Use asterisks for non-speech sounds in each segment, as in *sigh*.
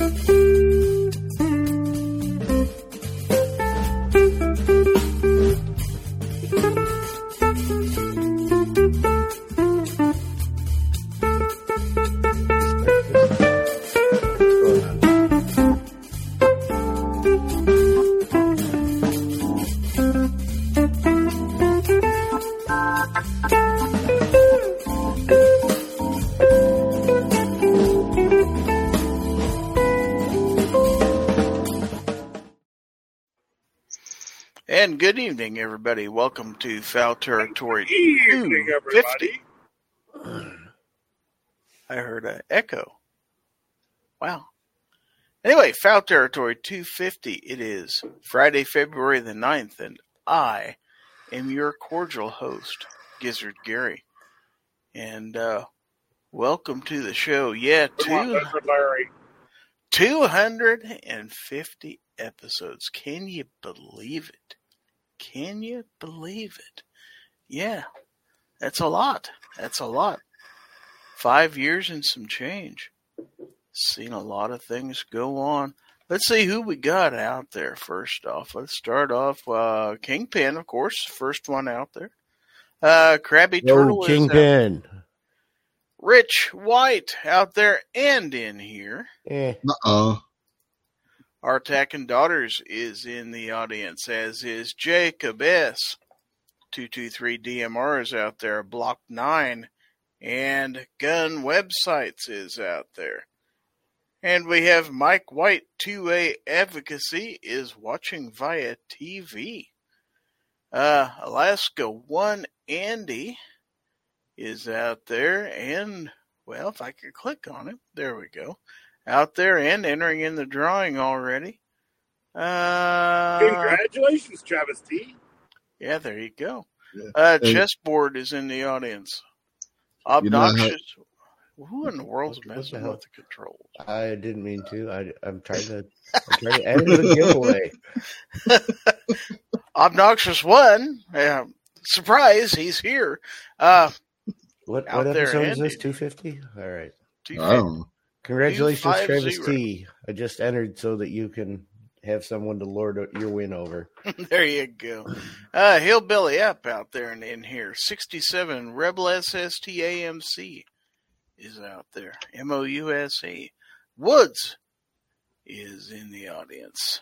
And good evening, everybody. Welcome to Fowl Territory evening, 250. I heard an echo. Wow. Anyway, Fowl Territory 250. It is Friday, February the 9th, and I am your cordial host, Gizzard Gary. And uh, welcome to the show. Yeah, two, Larry. 250 episodes. Can you believe it? Can you believe it? Yeah, that's a lot. That's a lot. Five years and some change. Seen a lot of things go on. Let's see who we got out there first off. Let's start off uh, Kingpin, of course, first one out there. Uh, Krabby Yo, Turtle is. Kingpin. Rich White out there and in here. Eh, Uh-oh. Artak and Daughters is in the audience, as is Jacob S. 223 DMR is out there, Block 9, and Gun Websites is out there. And we have Mike White, 2A Advocacy, is watching via TV. Uh, Alaska 1 Andy is out there, and, well, if I could click on it, there we go out there and entering in the drawing already. Uh, Congratulations, Travis T. yeah, there you go. Yeah. Uh, Hey. chessboard is in the audience. You know how- Obnoxious. Who in the world's What the messing with the controls? I didn't mean to. I, I'm trying to. I'm trying to end the giveaway. *laughs* Obnoxious one. Uh, surprise, he's here. Uh, What what episode is this? 250. All right. two I don't know. Congratulations, Travis 250. T. I just entered so that you can have someone to lord your win over. *laughs* there you go. Uh, Hillbilly up out there and in here. 67 Rebel SST AMC is out there. M O U S E. Woods is in the audience.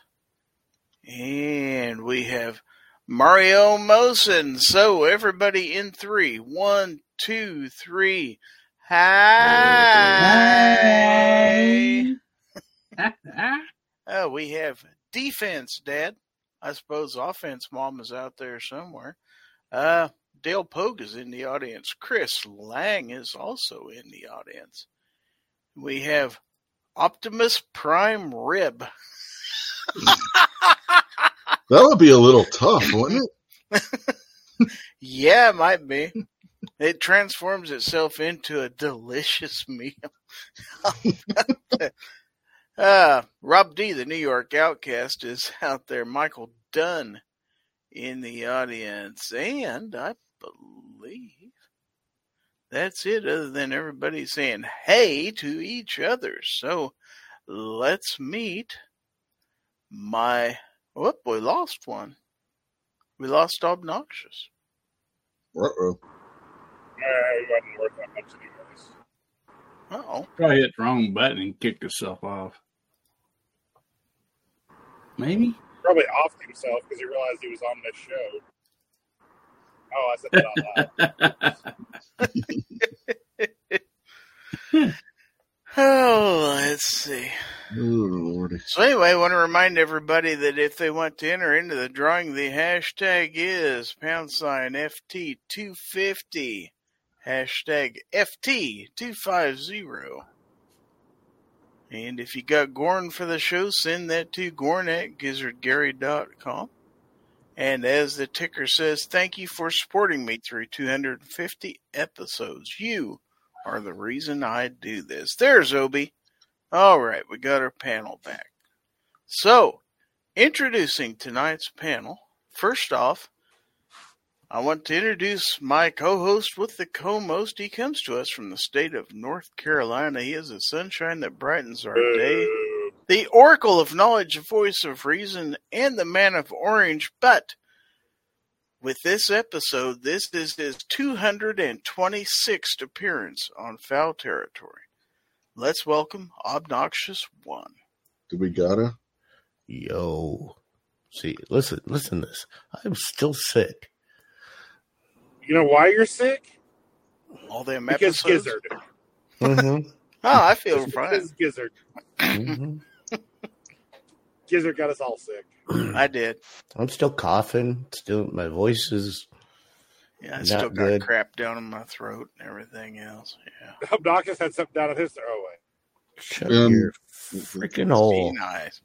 And we have Mario Mosen. So everybody in three. One, two, three. Hi. *laughs* Oh, we have defense, Dad. I suppose offense mom is out there somewhere. Uh, Dale Pogue is in the audience. Chris Lang is also in the audience. We have Optimus Prime Rib. *laughs* That would be a little tough, wouldn't it? *laughs* Yeah, it might be. It transforms itself into a delicious *laughs* meal. uh, Rob D, the New York Outcast, is out there. Michael Dunn in the audience. And I believe that's it, other than everybody saying hey to each other. So let's meet my. Whoop, we lost one. We lost Obnoxious. Uh, he wasn't worth that much anyways. Oh. Probably hit the wrong button and kicked himself off. Maybe? Probably offed himself because he realized he was on this show. Oh, I said that out loud. *laughs* Oh, let's see. Oh, Lordy. So anyway, I want to remind everybody that if they want to enter into the drawing, the hashtag is pound sign FT250. Hashtag FT250. And if you got Gorn for the show, send that to Gorn at gizzardgary.com. And as the ticker says, thank you for supporting me through 250 episodes. You are the reason I do this. There's Obi. All right, we got our panel back. So, introducing tonight's panel. First off, I want to introduce my co-host with the co-most. He comes to us from the state of North Carolina. He is the sunshine that brightens our day. The Oracle of Knowledge, Voice of Reason, and the Man of Orange. But with this episode, this is his 226th appearance on Fowl Territory. Let's welcome Obnoxious One. Do we gotta? Yo. See, listen, listen to this. I'm still sick. You know why you're sick? All them Because episodes. Gizzard. Mm-hmm. Oh, *laughs* I feel fine. Because Gizzard. hmm *laughs* Gizzard got us all sick. I did. I'm still coughing. Still, my voice is. Yeah, I Not still got good. crap down in my throat and everything else. Yeah. *laughs* Obnoxious had something down in his throat. Oh, wait. Shut Um, your freaking Be hole. nice.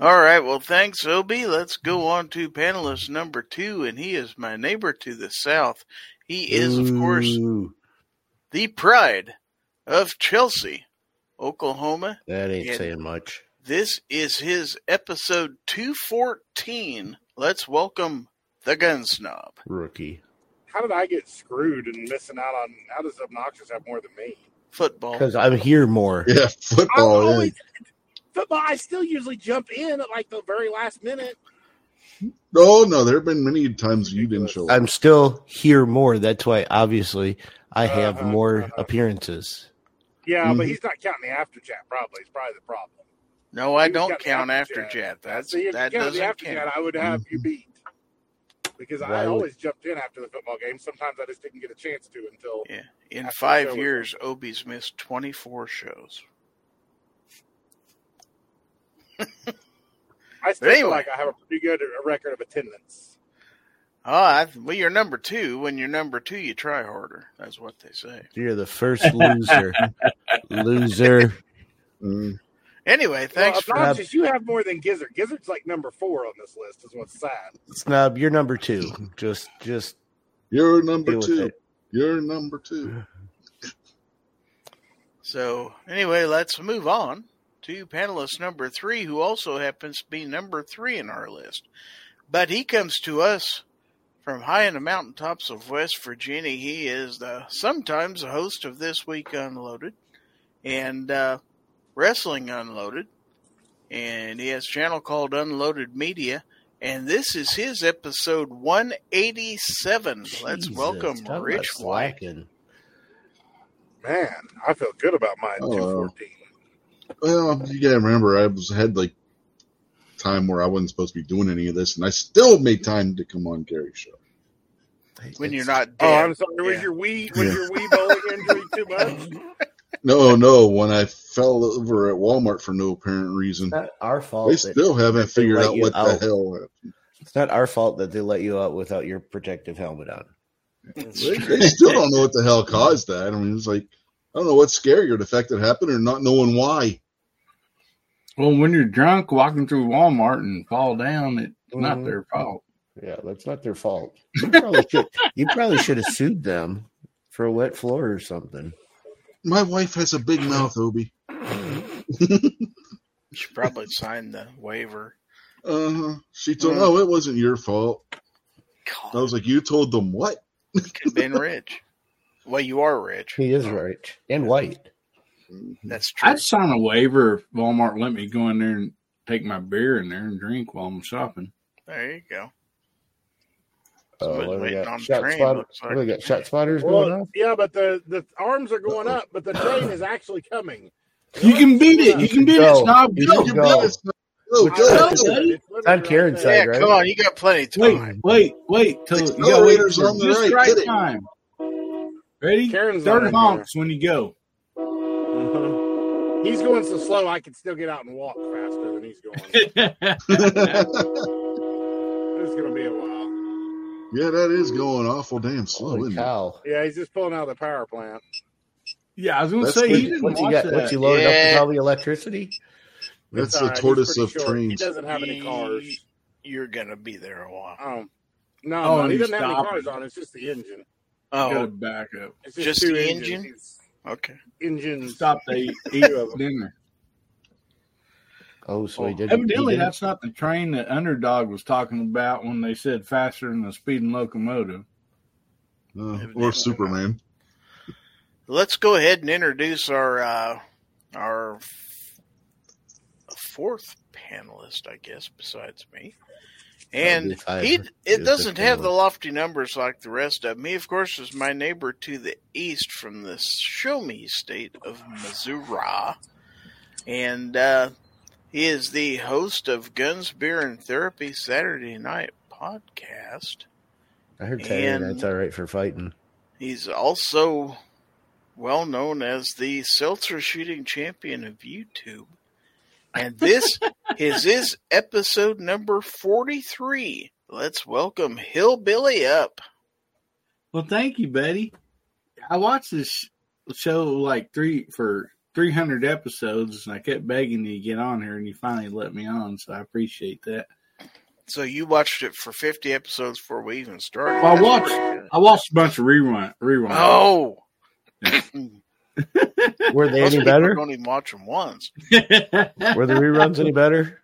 All right. Well, thanks, Obi. Let's go on to panelist number two, and he is my neighbor to the south. He is, of course, Ooh, the pride of Chelsea, Oklahoma. that ain't Yeah. saying much. This is his episode 214. Let's welcome the Gun Snob. Rookie. How did I get screwed and missing out on? How does Obnoxious have more than me? Football. Because I'm here more. Yeah, I'm football. always football. I still usually jump in at like the very last minute. Oh no, there have been many times you didn't show up. I'm still here more. That's why, obviously, I have Uh-huh, more uh-huh. appearances. Yeah, but Mhm. he's not counting the after chat. Probably, it's probably the problem. no, I He don't count after after chat. That's See, if that you the doesn't after count. chat, I would have you beat. Because Why I would- always jumped in after the football game. Sometimes I just didn't get a chance to until Yeah. In five years, Obi's missed 24 shows. *laughs* I still anyway. feel like I have a pretty good record of attendance. Oh, I, well, you're number two. When you're number two, you try harder. That's what they say. You're the first loser. *laughs* loser. Mm. Anyway, thanks well, for. You have more than Gizzard. Gizzard's like number four on this list. Is what's sad. Snub, you're number two. Just, just You're number deal with two. it. You're number two. *sighs* So, anyway, let's move on to panelist number three, who also happens to be number three in our list. But he comes to us from high in the mountaintops of West Virginia. He is the sometimes the host of This Week Unloaded and uh, Wrestling Unloaded. And he has a channel called Unloaded Media. And this is his episode 187. Let's welcome Rich White. slacking. Man, I feel good about mine. Two wow. fourteen. Well, you gotta remember, I was had like time where I wasn't supposed to be doing any of this, and I still made time to come on Gary's show. When you're It's- not Oh. I'm sorry. Was Yeah. your wee was Yeah. your wee bowling injury too much? *laughs* No, no, when I fell over at Walmart for no apparent reason, It's not our fault. they still haven't figured out you what the hell happened. It's not our fault that they let you out without your protective helmet on. They, they still don't know what the hell caused that. I mean, it's like I don't know what's scarier, the fact that it happened or not knowing why. Well, when you're drunk walking through Walmart and fall down, it's not Mhm. their fault. Yeah, that's not their fault. You probably should. You probably should have sued them for a wet floor or something. My wife has a big mouth, Obi. *laughs* she probably signed the waiver. Uh huh. She told, Mm. "No, it wasn't your fault." God. I was like, "You told them what?" you could have been rich. Well, you are rich. He is oh. rich and white. Mm-hmm. That's true. I'd sign a waiver if Walmart let me go in there and take my beer in there and drink while I'm shopping. There you go. Oh, Somebody's we got? Shot train, spot- looks we got? Shot spotters going Well, off. yeah, but the the arms are going up, but the *laughs* train is actually coming. You can beat it. You can beat it, Go. Snob. You Go. can go. Go, I go, know, go. on Karen's side, right? come on. You got plenty of Wait, time. wait, wait till you gotta wait Accelerator's on the right. right Get it. time. Ready? Karen's Third on honks when you go. Uh-huh. He's going so slow, I can still get out and walk faster than he's going. yeah, *laughs* it's going to be a while. yeah, that is going awful damn slow, Holy isn't it? Yeah, he's just pulling out of the power plant. Yeah, I was gonna say good. he didn't What's he watch got? that. What's he loaded up with all the electricity? That's It's the all right, he's tortoise of short. He trains. doesn't have any cars. You're going to be there a while. Um, no, Oh, no, and he doesn't have any cars on. It's just the engine. You gotta Oh, back up. It's just, Just the engine? He's- okay. Engine Stop to eat, eat of them. dinner. Oh, so he did. Evidently, he that's not the train that Underdog was talking about when they said faster than a speeding locomotive. Uh, or Superman. Let's go ahead and introduce our uh, our fourth panelist, I guess, besides me. And he it doesn't have the lofty numbers like the rest of me. Of course, is my neighbor to the east from the show me state of Missouri, and uh, he is the host of Guns, Beer, and Therapy Saturday Night podcast. I heard Saturday and- night's all right for fighting. He's also well known as the seltzer shooting champion of YouTube. And this is his episode number 43. Let's welcome Hillbilly up. Well, thank you, Betty. I watched this show like three for 300 episodes, and I kept begging you to get on here, and you finally let me on, so I appreciate that. So you watched it for 50 episodes before we even started. Well, I watched- I watched a bunch of rerun. rerun. Oh! *clears throat* *laughs* Were they Most any people better? don't even watch them once. *laughs* Were the reruns any better?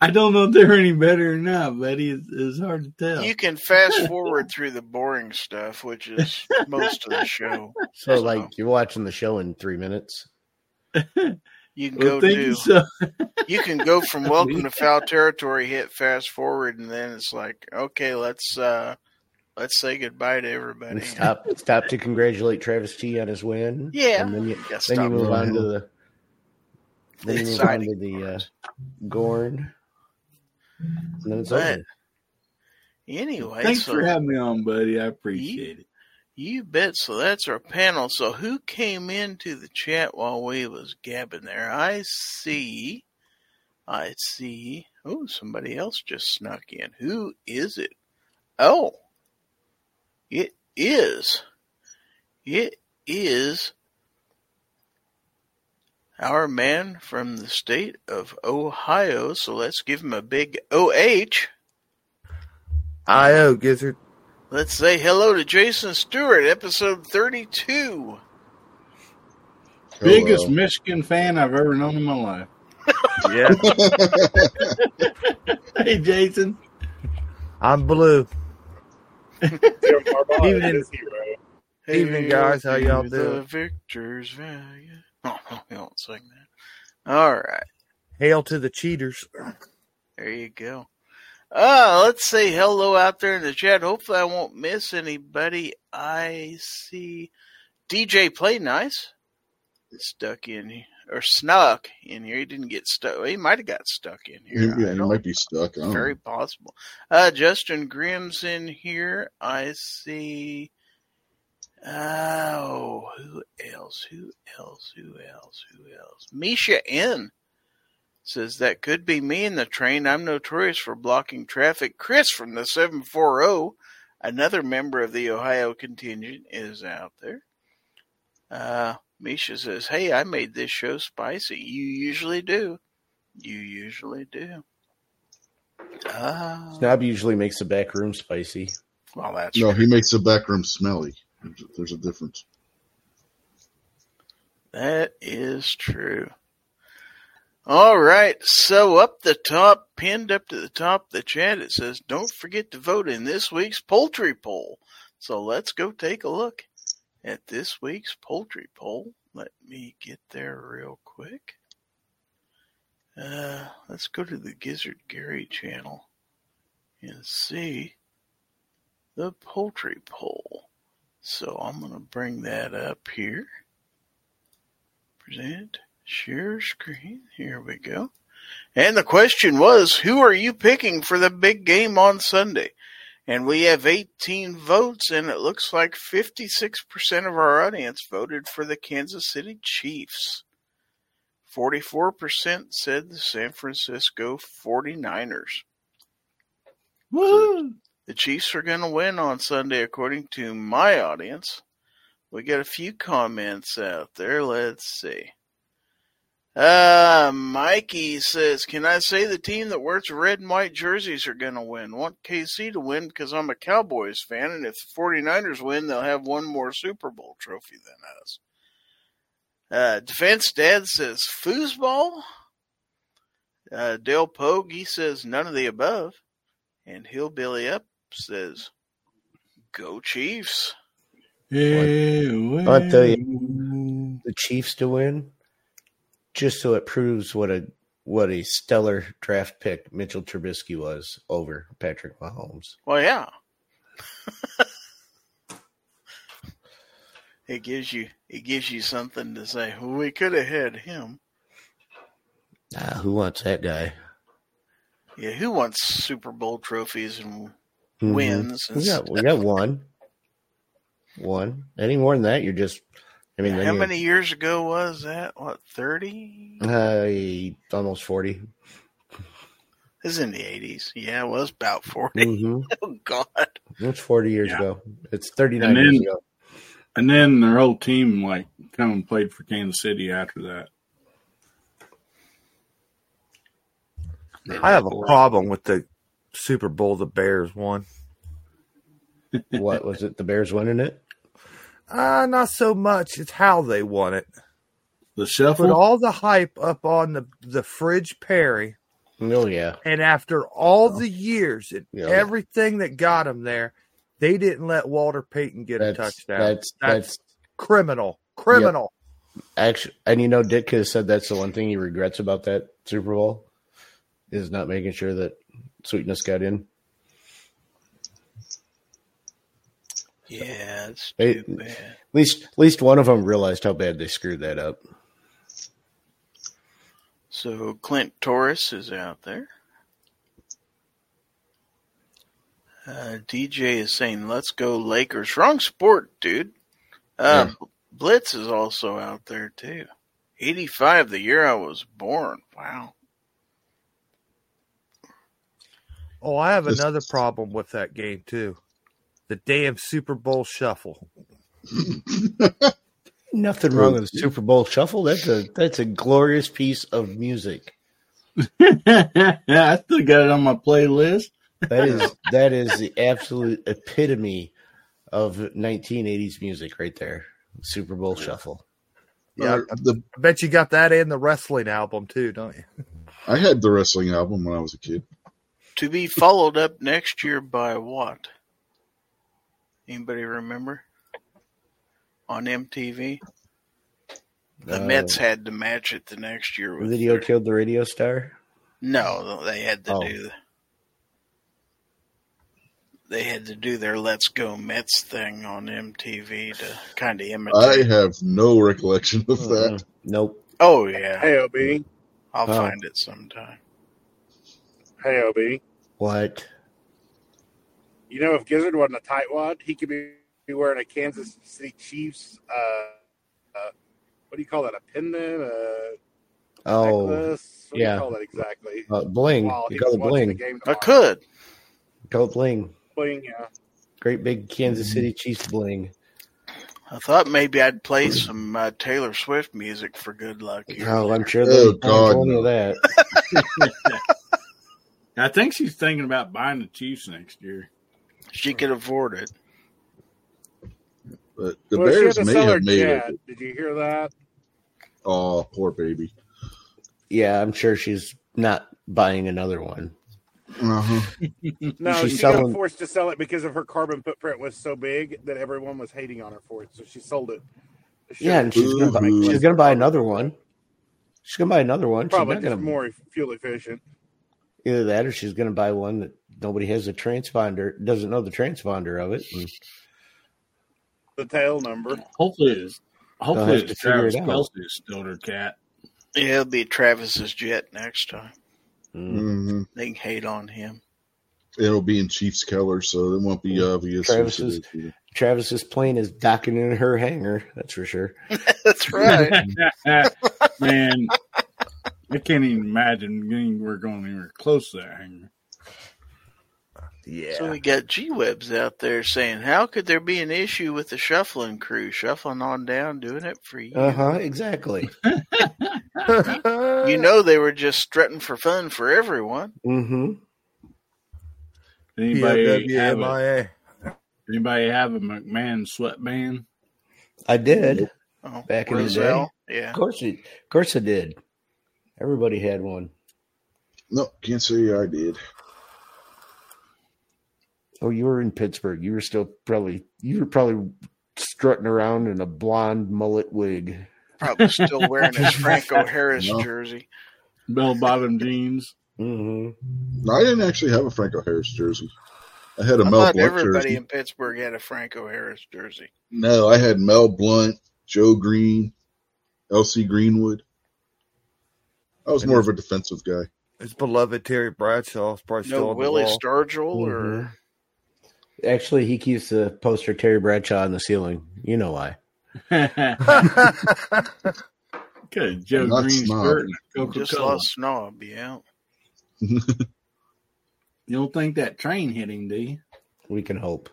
I don't know if they're any better or not, Betty. It's, it's hard to tell. You can fast forward through the boring stuff, which is *laughs* most of the show. So, So- like, you're watching the show in three minutes. You can well, go thank do you so. you can go from welcome to fowl territory hit fast forward and then it's like okay let's uh let's say goodbye to everybody And stop, stop to congratulate Travis T on his win. Yeah. and then you, Yeah, then you move on to the then you the move on to the uh. Gorn. And then it's But over. anyway Thanks so for having me on, buddy. I appreciate it. you bet so that's our panel so who came into the chat while we was gabbing there i see i see oh somebody else just snuck in who is it oh it is it is our man from the state of ohio so let's give him a big oh IO Gizzard. Let's say hello to Jason Stewart, episode 32. Biggest Michigan fan I've ever known in my life. Yeah. *laughs* Hey, Jason. I'm blue. Jim Harbaugh is Evening. his hero. Evening, guys. How y'all doing? The victor's value. *laughs* Oh, no, we won't sing that. All right, Hail to the cheaters. there you go. Uh, let's say hello out there in the chat. Hopefully, I won't miss anybody. I see DJ Play Nice stuck in here, or snuck in here. He didn't get stuck. He might have got stuck in here. yeah, you might be stuck. Very know. possible. Uh, Justin Grimm's in here. I see. Oh, who else? Who else? Who else? Who else? Misha N says that could be me in the train. I'm notorious for blocking traffic. Chris from the 740, another member of the Ohio contingent, is out there. Uh, Misha says, Hey, I made this show spicy. You usually do. You usually do. Ah, Snob usually makes the back room spicy. well, that's No, he makes the back room smelly. There's a, there's a difference. that is true. All right, so up the top, pinned up to the top of the chat, it says, "Don't forget to vote in this week's poultry poll." So let's go take a look at this week's poultry poll. Let me get there real quick. Uh, let's go to the Gizzard Gary channel and see the poultry poll. So I'm going to bring that up here. Present, share screen. Here we go. And the question was, who are you picking for the big game on Sunday? And we have 18 votes, and it looks like 56% of our audience voted for the Kansas City Chiefs. 44% said the San Francisco 49ers. Woo! The Chiefs are going to win on Sunday, according to my audience. We got a few comments out there. Let's see. Uh, Mikey says, Can I say the team that wears red and white jerseys are going to win? Want KC to win because I'm a Cowboys fan, and if the 49ers win, they'll have one more Super Bowl trophy than us. Uh, Defense Dad says, Foosball? Uh, Dale Pogue, he says, None of the above. And Hillbilly Up says, Go Chiefs. Yeah, I'll tell well. The Chiefs to win, just so it proves what a what a stellar draft pick Mitchell Trubisky was over Patrick Mahomes. Well, yeah. *laughs* it gives you it gives you something to say. Well, we could have had him. Ah, who wants that guy? Yeah, who wants Super Bowl trophies and Mhm. wins? And We got we got one. One. Any more than that, you're just. I mean, How many years ago was that? What, 30? Uh, almost forty. This is in the 80s. Yeah, it was about 40. *laughs* Mm-hmm. Oh, God. It's forty years Yeah. ago. It's thirty nine And years then- ago. And then their whole team like come and played for Kansas City after that. I have a problem with the Super Bowl the Bears won. what was it? The Bears winning it? Uh, not so much. It's how they won it. The Put shuffle. all the hype up on the, the Fridge Perry. Oh yeah. And after all the years and Yeah. everything that got him there, they didn't let Walter Payton get a touchdown. that's that's criminal. Criminal. actually, and you know, Ditka has said that's the one thing he regrets about that Super Bowl is not making sure that Sweetness got in. Yeah, it's Hey, too bad. At least, at least one of them realized how bad they screwed that up. So Clint Torres is out there. Uh, DJ is saying, "Let's go Lakers." Wrong sport, dude. Uh, Blitz is also out there too. Eighty-five, the year I was born. Wow. Oh, I have This- another problem with that game too. The damn Super Bowl shuffle. *laughs* Nothing wrong with the Super Bowl shuffle. That's a that's a glorious piece of music. yeah, *laughs* I still got it on my playlist. *laughs* That is that is the absolute epitome of 1980s music right there. Super Bowl shuffle. Yeah, Uh, the, I bet you got that and the wrestling album too, don't you? I had the wrestling album when I was a kid. To be followed up next year by what? Anybody remember? On MTV, the Uh, Mets had to match it the next year with Video their- killed the radio star. No, they had to Oh. do the, they had to do their "Let's Go Mets" thing on MTV to kind of imitate. I have no recollection of that. Uh, nope. oh yeah, Hey, OB. I'll Oh. find it sometime. Hey, OB. What? You know, if Gizzard wasn't a tightwad, he could be, be wearing a Kansas City Chiefs. Uh, uh, what do you call that? A pendant? A Oh, necklace? What yeah. do you call that exactly? uh, bling. While You call it bling. I could. Call it bling. Bling, yeah. Great big Kansas City Chiefs bling. I thought maybe I'd play some uh, Taylor Swift music for good luck. Here. Oh, I'm sure Oh, there's God, no. that. *laughs* *laughs* I think she's thinking about buying the Chiefs next year. She could afford it. But the well, Bears to may her have made jet. it. Did you hear that? Oh, poor baby. Yeah, I'm sure she's not buying another one. Uh-huh. *laughs* No, She's she selling- got forced to sell it because of her carbon footprint was so big that everyone was hating on her for it. So she sold it. to show Yeah, and she's gonna buy, she's gonna buy another one. She's gonna buy another one. probably she's not just gonna more fuel efficient. either that or she's gonna buy one that nobody has a transponder doesn't know the transponder of it. and- The tail number. Hopefully, it's hopefully have to it's figure Travis it out. Kelce who cat. Yeah, it'll be Travis's jet next time. Mm. hmm They can hate on him. It'll be in Chiefs colors, so it won't be obvious. Travis's- Travis's plane is docking in her hangar. That's for sure. *laughs* That's right. *laughs* Man, I can't even imagine getting, we're going anywhere close to that hangar. Yeah. So we got G Webs out there saying, "How could there be an issue with the shuffling crew shuffling on down, doing it for you? Uh huh. Exactly. *laughs* *laughs* You know they were just strutting for fun for everyone. Mm-hmm. Anybody have, a, anybody have a McMahon sweatband? I did. Oh, Back in the day. yeah. Of course, it, of course, I did. Everybody had one. No, can't say I did. Oh, you were in Pittsburgh. You were still probably you were probably strutting around in a blonde mullet wig. Probably still wearing his *laughs* Franco Harris No. jersey. Bell bottom jeans. hmm No, I didn't actually have a Franco Harris jersey. I had a I Mel thought Blount everybody jersey. in Pittsburgh had a Franco Harris jersey. No, I had Mel Blount, Joe Greene, L.C. Greenwood. I was more of a defensive guy. His beloved Terry Bradshaw is probably still No on Willie the wall. Stargell or Mhm. Actually, he keeps the poster Terry Bradshaw on the ceiling. You know why? *laughs* Good. Joe Not Greene snob. shirt and Coca just Cola. lost snob, yeah. *laughs* You don't think that train hit him, do you? We can hope.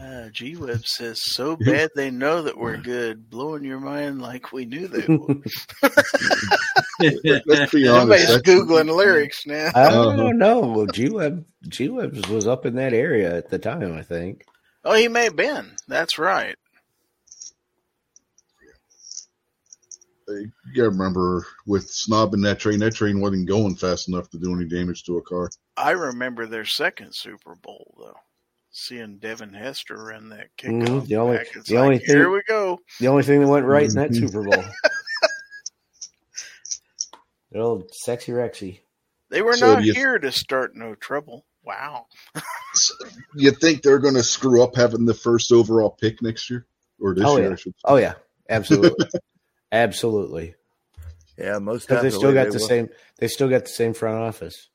Uh, G Web says so *laughs* bad they know that we're good, blowing your mind like we knew they would. *laughs* Let's be honest. Somebody's googling lyrics now. I Uh-huh. don't know. Well, G Web G Web was up in that area at the time. I think. Oh, he may have been. That's right. You gotta remember with Snob snobbing that train, that train wasn't going fast enough to do any damage to a car. I remember their second Super Bowl though. Seeing Devin Hester run that kickoff Mhm. The only- back, it's the like, only here thing- we go. The only thing that went right in that Mhm. Super Bowl. *laughs* the old sexy Rexy. They were So not you- here to start no trouble. Wow. You think they're gonna screw up having the first overall pick next year or this Oh, year? yeah. I should say. Oh yeah, absolutely, absolutely. Yeah, most Because they still got the will. same. They still got the same front office.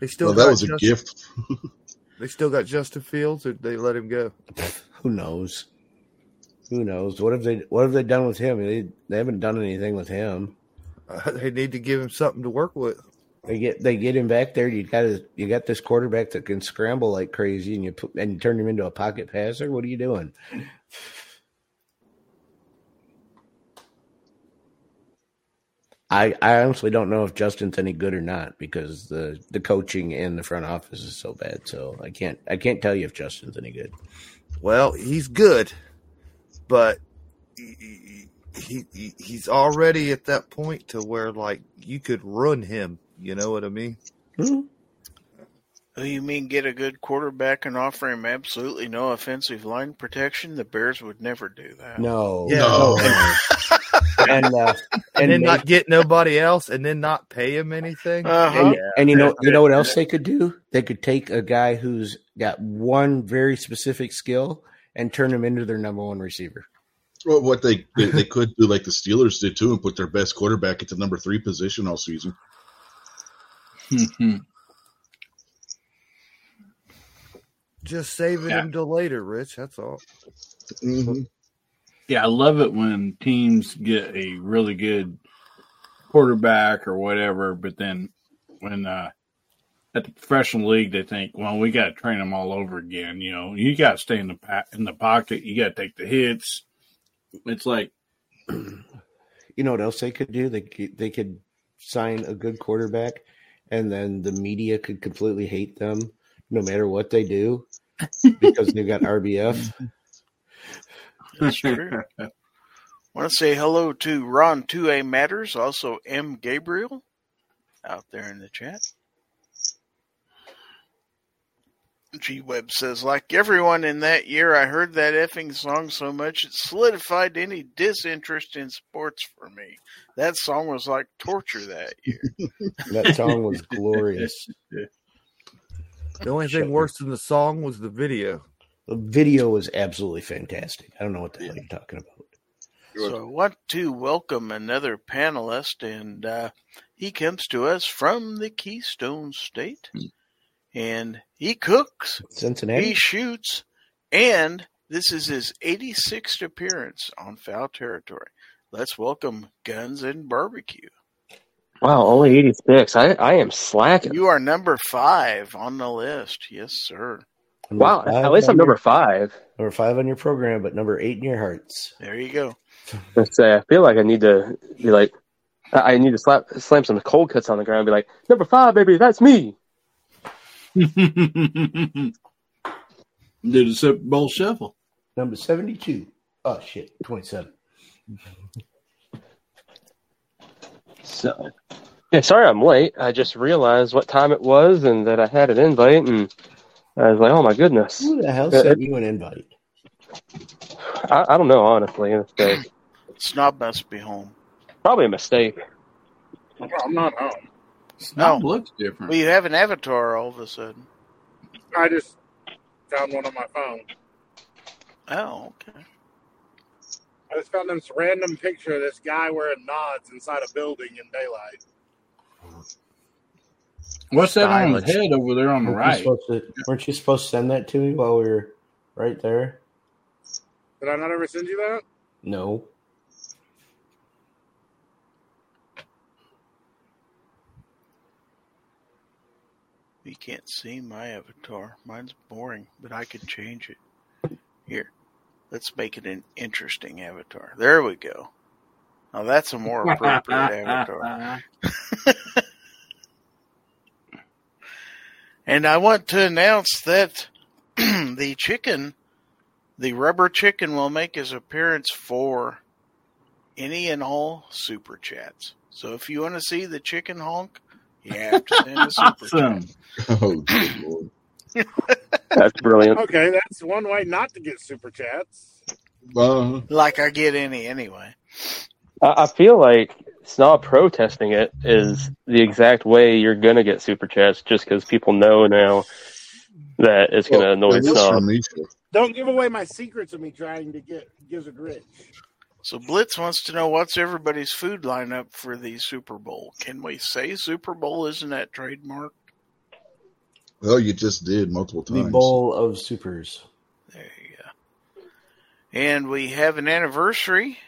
They still Well, that got was a gift. *laughs* They still got Justin Fields, or they let him go. *laughs* Who knows? Who knows? What have they? What have they done with him? They they haven't done anything with him. Uh, they need to give him something to work with. They get they get him back there. You got a, you got this quarterback that can scramble like crazy, and you put and you turn him into a pocket passer. What are you doing? *laughs* I I honestly don't know if Justin's any good or not because the the coaching and the front office is so bad. So I can't I can't tell you if Justin's any good. Well, he's good, but he, he, he he's already at that point to where like you could run him. You know what I mean? Hmm? Oh, you mean get a good quarterback and offer him absolutely no offensive line protection? The Bears would never do that. No, Yeah. No. *laughs* and uh, And, and then they- not get nobody else, and then not pay him anything. Uh-huh. And, and you know, you know what else they could do? They could take a guy who's got one very specific skill and turn him into their number one receiver. Well, what they, they they could do like the Steelers did too, and put their best quarterback at the number three position all season. *laughs* Just saving Yeah. him till later, Rich. That's all. hmm Yeah, I love it when teams get a really good quarterback or whatever, but then when uh, at the professional league they think, well, we got to train them all over again. You know, you got to stay in the pa- in the pocket. You got to take the hits. It's like, *clears throat* You know what else they could do? They could, they could sign a good quarterback, and then the media could completely hate them no matter what they do because they've got RBF. *laughs* That's true. Want to say hello to Ron 2A Matters, also M. Gabriel out there in the chat. G Web says, like everyone in that year, I heard that effing song so much it solidified any disinterest in sports for me. That song was like torture that year. *laughs* That song was glorious. *laughs* The only Shut thing worse than the song was the video. The video was absolutely fantastic. I don't know what the hell you're talking about. So I want to welcome another panelist, and uh, he comes to us from the Keystone State, and he cooks, Cincinnati. he shoots, and this is his 86th appearance on Fowl Territory. Let's welcome Guns and Barbecue. Wow, only 86. I, I am slacking. You are number five on the list. Yes, sir. Number Wow, at least I'm number your- five. number five on your program, but number eight in your hearts. There you go. Let's say I feel like I need to be like, I I need to slap slam some cold cuts on the ground and be like, number five, baby, that's me. *laughs* did a Super Bowl shuffle. Number seventy-two. Oh shit, twenty-seven. So, yeah, sorry I'm late. I just realized what time it was and that I had an invite, and I was like, oh my goodness. Who the hell Uh, sent you an invite? I, I don't know, honestly. It's uh, Snob must be home. probably a mistake. Well, I'm not home. Snob No. looks different. Well, you have an avatar all of a sudden. I just found one on my phone. Oh, okay. I just found this random picture of this guy wearing nods inside a building in daylight. What's that on his head over there on the Weren't right? supposed to, weren't you supposed to send that to me while we were right there? Did I not ever send you that? No. You can't see my avatar. Mine's boring, but I can change it. Here, let's make it an interesting avatar. There we go. Now that's a more appropriate *laughs* avatar. *laughs* And I want to announce that *clears throat* the chicken, the rubber chicken, will make his appearance for any and all super chats. So if you want to see the chicken honk, you have to send a super *laughs* awesome. chat. *laughs* Oh, good lord. *laughs* That's brilliant. Okay, that's one way not to get super chats. Uh, Like I get any anyway. I, I feel like Snob protesting it is the exact way you're gonna get super chats, just because people know now that it's gonna well, annoy that is Snob. Don't give away my secrets of me trying to get Gizzard Rich. So Blitz wants to know what's everybody's food lineup for the Super Bowl. Can we say Super Bowl isn't that trademark? Well, you just did multiple times. The bowl of supers. There you go. And we have an anniversary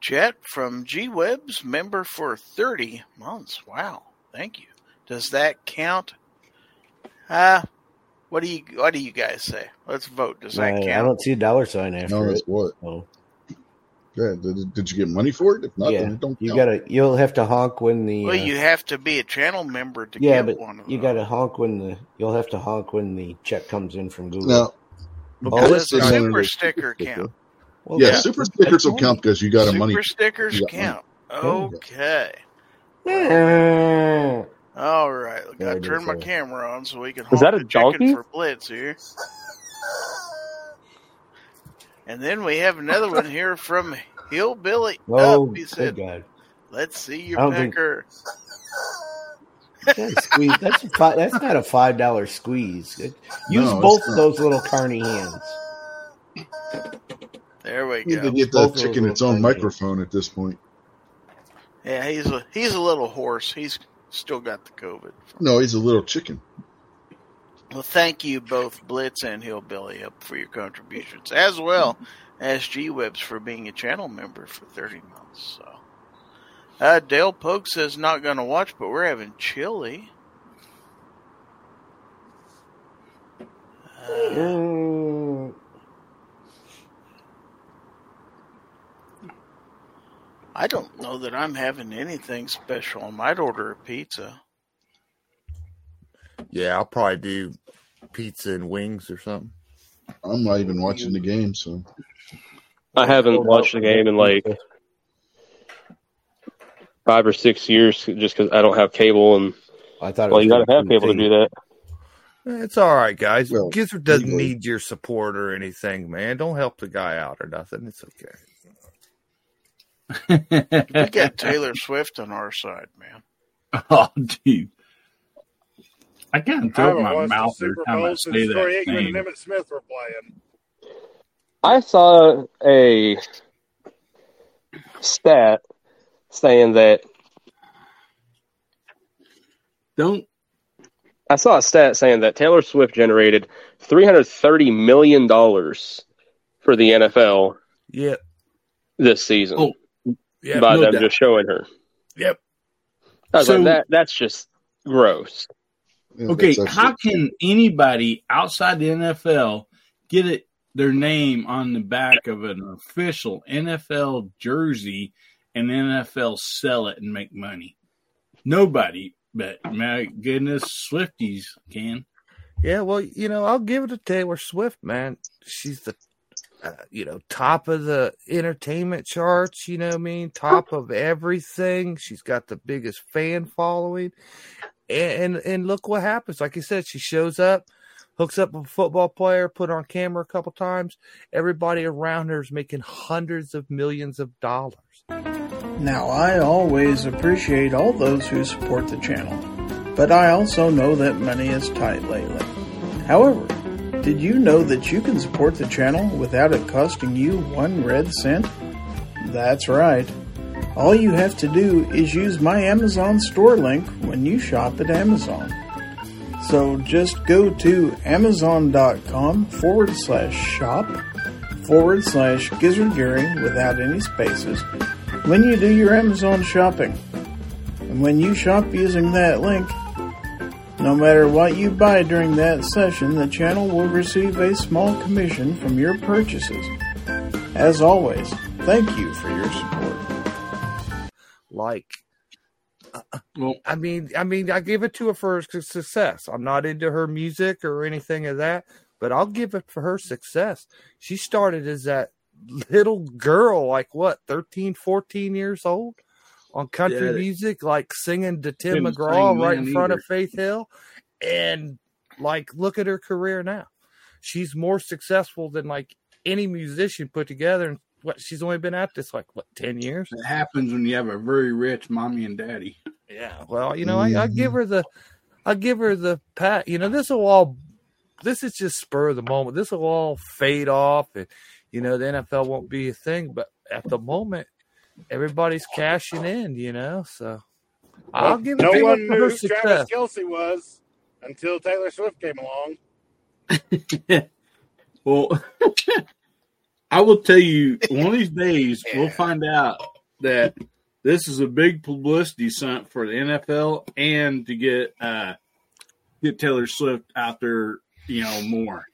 chat from G Webs member for 30 months. Wow. Thank you. Does that count? Uh what do you what do you guys say? Let's vote. Does that I, I don't see a dollar sign after No, it. that's what. Oh. Yeah, did, did you get money for it? If not, yeah, then it don't you count. gotta. You'll have to honk when the. Well, uh, you have to be a channel member to yeah, get but one of you gotta honk when the. You'll have to honk when the check comes in from Google. Now, Because Oh, does the super sticker count? Well, yeah, yeah. super stickers will count because you got a money. Super stickers you money. count. Oh. Okay. Yeah. All right. I Yeah, gotta I turn my uh, camera on so we can Is honk that a the chicken donkey? for Blitz here. And then we have another one here from Hillbilly *laughs* Oh, Up. He good said, God. "Let's see your don't think- pecker." That's, squeeze. that's, a that's not a five dollar squeeze. Use No, both of those little carny hands. There we You need to get that of chicken its own things. microphone at this point. Yeah, he's a he's a little hoarse. He's still got the COVID. No, he's a little chicken. Well, thank you both Blitz and Hillbilly Up for your contributions, as well as G Webs for being a channel member for 30 months. So, uh, Dale Pogue says not going to watch, but we're having chili. Uh, I don't know that I'm having anything special. I might order a pizza. Yeah, I'll probably do pizza and wings or something. I'm not even watching the game, so I haven't watched the game in like five or six years, just because I don't have cable, and I thought. well, you gotta have cable to do that. Eh, It's all right, guys. Well, Gizzard doesn't need your support or anything, man. Don't help the guy out or nothing. It's okay. We got *laughs* Taylor Swift on our side, man. oh, dude. I can't I throw haven't my mouth every time I say since Troy that Aikman and. Emmitt Smith were playing. I saw a stat saying that Don't I saw a stat saying that Taylor Swift generated three hundred thirty million dollars for the NFL Yep. this season Oh, Yep. by no them doubt. just showing her. Yep. So- like, that that's just gross. yeah, Okay, how can anybody outside the NFL get it their name on the back of an official NFL jersey and NFL sell it and make money? Nobody, but my goodness, Swifties can. Yeah, well, you know, I'll give it to Taylor Swift, man. She's the, uh, you know, top of the entertainment charts. You know what I mean? Top of everything. She's got the biggest fan following, and and, and look what happens. Like you said, she shows up, hooks up a football player, put on camera a couple times. Everybody around her is making hundreds of millions of dollars. Now, I always appreciate all those who support the channel, but I also know that money is tight lately. However, did you know that you can support the channel without it costing you one red cent? That's right. All you have to do is use my Amazon store link when you shop at Amazon. So just go to amazon.com forward slash shop forward slash Gizzard Gary without any spaces when you do your Amazon shopping. And when you shop using that link, no matter what you buy during that session, the channel will receive a small commission from your purchases. As always, thank you for your support. Like, Well, I mean, I mean, I give it to her for her success. I'm not into her music or anything of that, but I'll give it for her success. She started as that little girl, like what, 13, 14 years old on country Yeah. music, like singing to Tim Couldn't McGraw right in front of. Faith Hill. And like, look at her career now. She's more successful than like any musician put together. And what she's only been at this like what, 10 years? it happens when you have a very rich mommy and daddy. Yeah. Well, you know, I, I give mm-hmm. her the, I give her the pat. You know, this will all, this is just spur of the moment. This will all fade off, and you know, the NFL won't be a thing. But at the moment, everybody's cashing in. You know, so I'll give it no to her one *laughs* knew success. Travis Kelce was until Taylor Swift came along. *laughs* Well, *laughs* I will tell you one of these days we'll find out that this is a big publicity stunt for the NFL and to get uh get Taylor Swift out there, you know, more.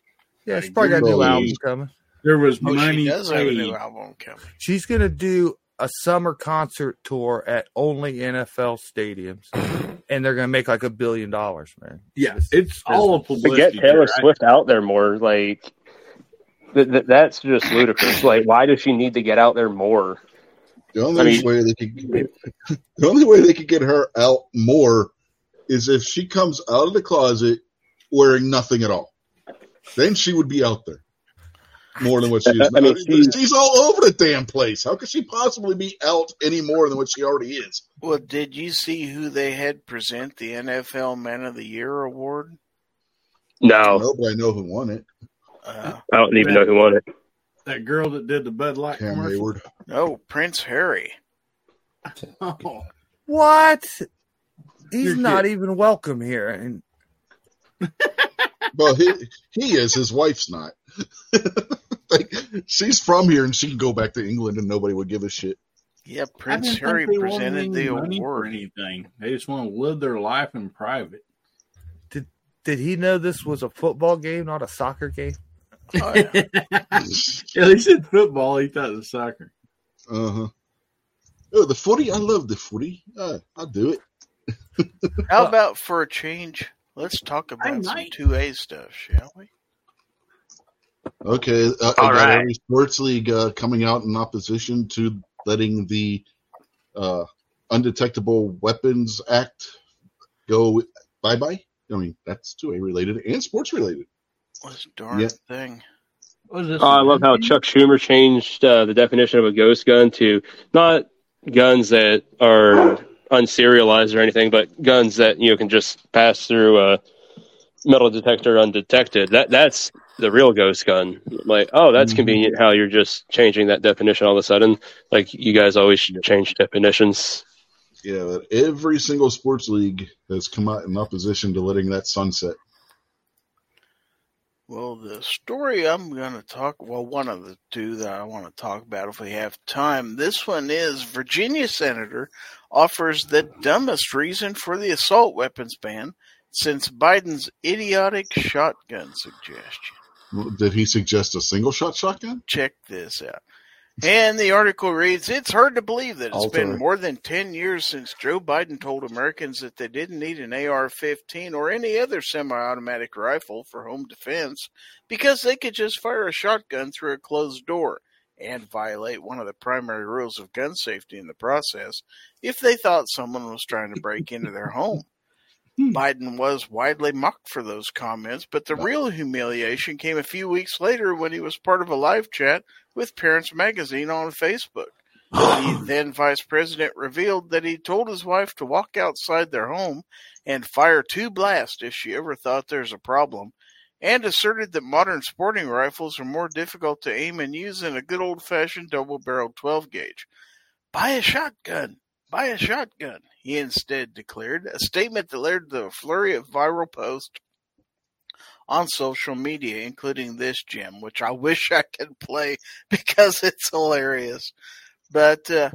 Yeah, she's probably got a new album coming. There was Oh, money she does have a paid. new album coming. She's gonna do a summer concert tour at only NFL stadiums, *clears throat* and they're gonna make like a billion dollars, man. Yeah, It's- it's all a to publicity. get Taylor there. I- Swift out there more, like th- th- that's just ludicrous. Like, why does she need to get out there more? The only I mean- way they could *laughs* the only way they could get her out more is if she comes out of the closet wearing nothing at all. Then she would be out there more than what she is. I mean, she's- she's all over the damn place. How could she possibly be out any more than what she already is? Well, did you see who they had present the NFL Man of the Year award? No, No, but I know who won it. Uh, I don't even know who won it. that girl that did the Bud Light Cam commercial. Heyward. no, Prince Harry. Oh, What? He's You're not kidding. even welcome here, and Well, he he is. His wife's not. *laughs* like she's from here, and she can go back to England, and nobody would give a shit. Yeah, Prince Harry think they wanted presented the money for award. anything. They just want to live their life in private. did Did he know this was a football game, not a soccer game? Oh, yeah. yeah, they said football. He thought it was soccer. Uh huh. Oh, the footy! I love the footy. Uh, I'll do it. How *laughs* about for a change? Let's talk about some 2A stuff, shall we? Okay, uh, I got right. every sports league uh, coming out in opposition to letting the uh, Undetectable Weapons Act go bye bye. I mean, that's two A related and sports related. This darn Yeah. thing. What is this? Oh, I love how Chuck Schumer changed uh, the definition of a ghost gun to not guns that are unserialized or anything, but guns that you know can just pass through a metal detector undetected. That that's the real ghost gun. Like, oh, that's Mhm. convenient. How you're just changing that definition all of a sudden. Like you guys always change definitions. Yeah, but every single sports league has come out in opposition to letting that sunset. Well, the story I'm going to talk, well, one of the two that I want to talk about if we have time. This one is Virginia Senator offers the dumbest reason for the assault weapons ban since Biden's idiotic shotgun suggestion. Did he suggest a single shot shotgun? Check this out. And the article reads It's hard to believe that it's Alter. been more than 10 years since Joe Biden told Americans that they didn't need an AR 15 or any other semi automatic rifle for home defense because they could just fire a shotgun through a closed door and violate one of the primary rules of gun safety in the process if they thought someone was trying to break into their home. Hmm. Biden was widely mocked for those comments, but the real humiliation came a few weeks later when he was part of a live chat with Parents Magazine on Facebook. The *sighs* then vice president revealed that he told his wife to walk outside their home and fire two blasts if she ever thought there's a problem, and asserted that modern sporting rifles are more difficult to aim and use than a good old fashioned double barreled 12 gauge. Buy a shotgun! Buy a shotgun! He instead declared, a statement that led to a flurry of viral posts on social media, including this gem, which I wish I could play *laughs* because it's hilarious. But uh,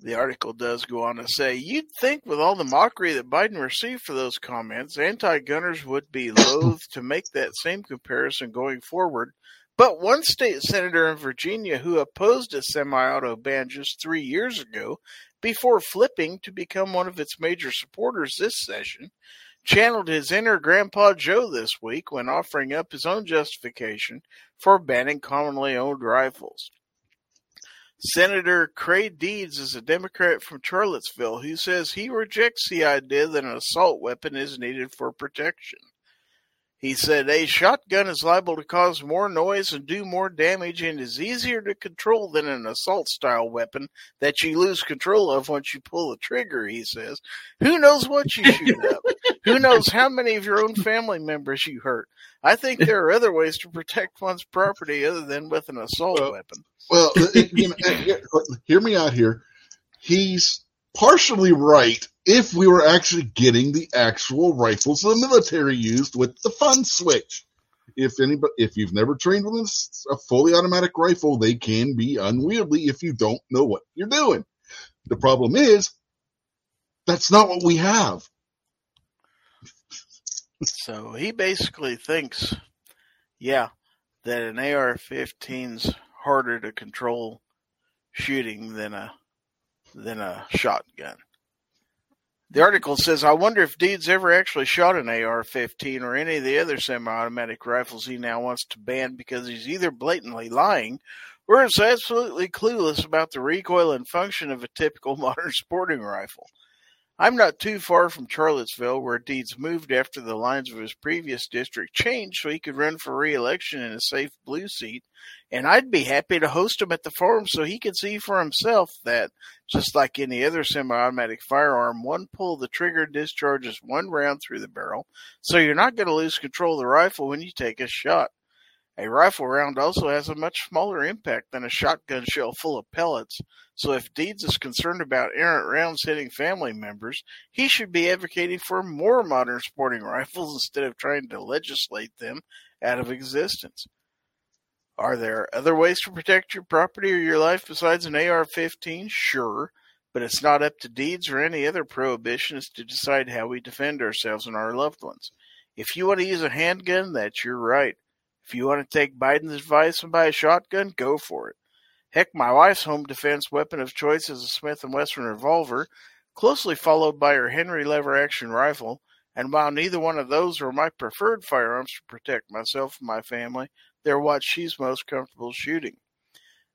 the article does go on to say, you'd think with all the mockery that Biden received for those comments, anti-gunners would be loath to make that same comparison going forward. But one state senator in Virginia who opposed a semi-auto ban just three years ago, before flipping to become one of its major supporters this session, channeled his inner Grandpa Joe this week when offering up his own justification for banning commonly owned rifles. Senator Creigh Deeds is a Democrat from Charlottesville who says he rejects the idea that an assault weapon is needed for protection. He said a shotgun is liable to cause more noise and do more damage and is easier to control than an assault style weapon that you lose control of once you pull the trigger, he says. Who knows what you shoot up? Who knows how many of your own family members you hurt? I think there are other ways to protect one's property other than with an assault Well, weapon. Well, *laughs* you know, hear- hear me out here. He's partially right if we were actually getting the actual rifles the military used with the fun switch. If anybody, if you've never trained with a fully automatic rifle, they can be unwieldy if you don't know what you're doing. The problem is that's not what we have. So he basically thinks, yeah, that an AR-15's harder to control shooting than a than a shotgun. The article says, I wonder if Deeds ever actually shot an AR-15 or any of the other semi-automatic rifles he now wants to ban because he's either blatantly lying or is absolutely clueless about the recoil and function of a typical *laughs* modern sporting rifle. I'm not too far from Charlottesville, where Deeds moved after the lines of his previous district changed so he could run for re-election in a safe blue seat, and I'd be happy to host him at the forum so he could see for himself that, just like any other semi-automatic firearm, one pull of the trigger discharges one round through the barrel, so you're not going to lose control of the rifle when you take a shot. A rifle round also has a much smaller impact than a shotgun shell full of pellets, so if Deeds is concerned about errant rounds hitting family members, he should be advocating for more modern sporting rifles *laughs* instead of trying to legislate them out of existence. Are there other ways to protect your property or your life besides an AR 15? Sure, but it's not up to Deeds or any other prohibitionists to decide how we defend ourselves and our loved ones. If you want to use a handgun, that's your right. If you want to take Biden's advice and buy a shotgun, go for it. Heck, my wife's home defense weapon of choice is a Smith & Wesson revolver, closely followed by her Henry lever action rifle, and while neither one of those are my preferred firearms to protect myself and my family, they're what she's most comfortable shooting.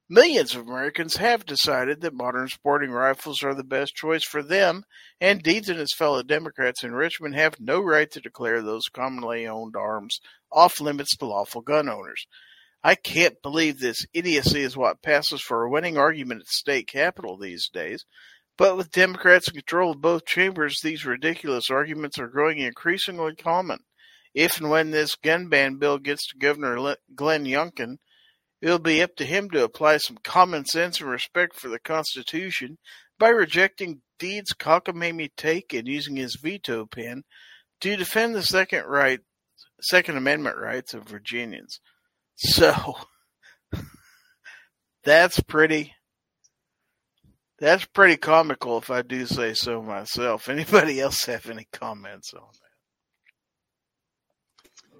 Millions of Americans have decided that modern sporting rifles are the best choice for them, and Deeds and his fellow Democrats in Richmond have no right to declare those commonly owned arms off limits to lawful gun owners. I can't believe this idiocy is what passes for a winning argument at state capitol these days. But with Democrats in control of both chambers, these ridiculous arguments are growing increasingly common. If and when this gun ban bill gets to Governor Glenn Youngkin, it'll be up to him to apply some common sense and respect for the Constitution by rejecting Deeds' cockamamie take and using his veto pen to defend the second right, Second Amendment rights of Virginians. So *laughs* that's pretty that's pretty comical if I do say so myself. *laughs* Anybody else have any comments on that?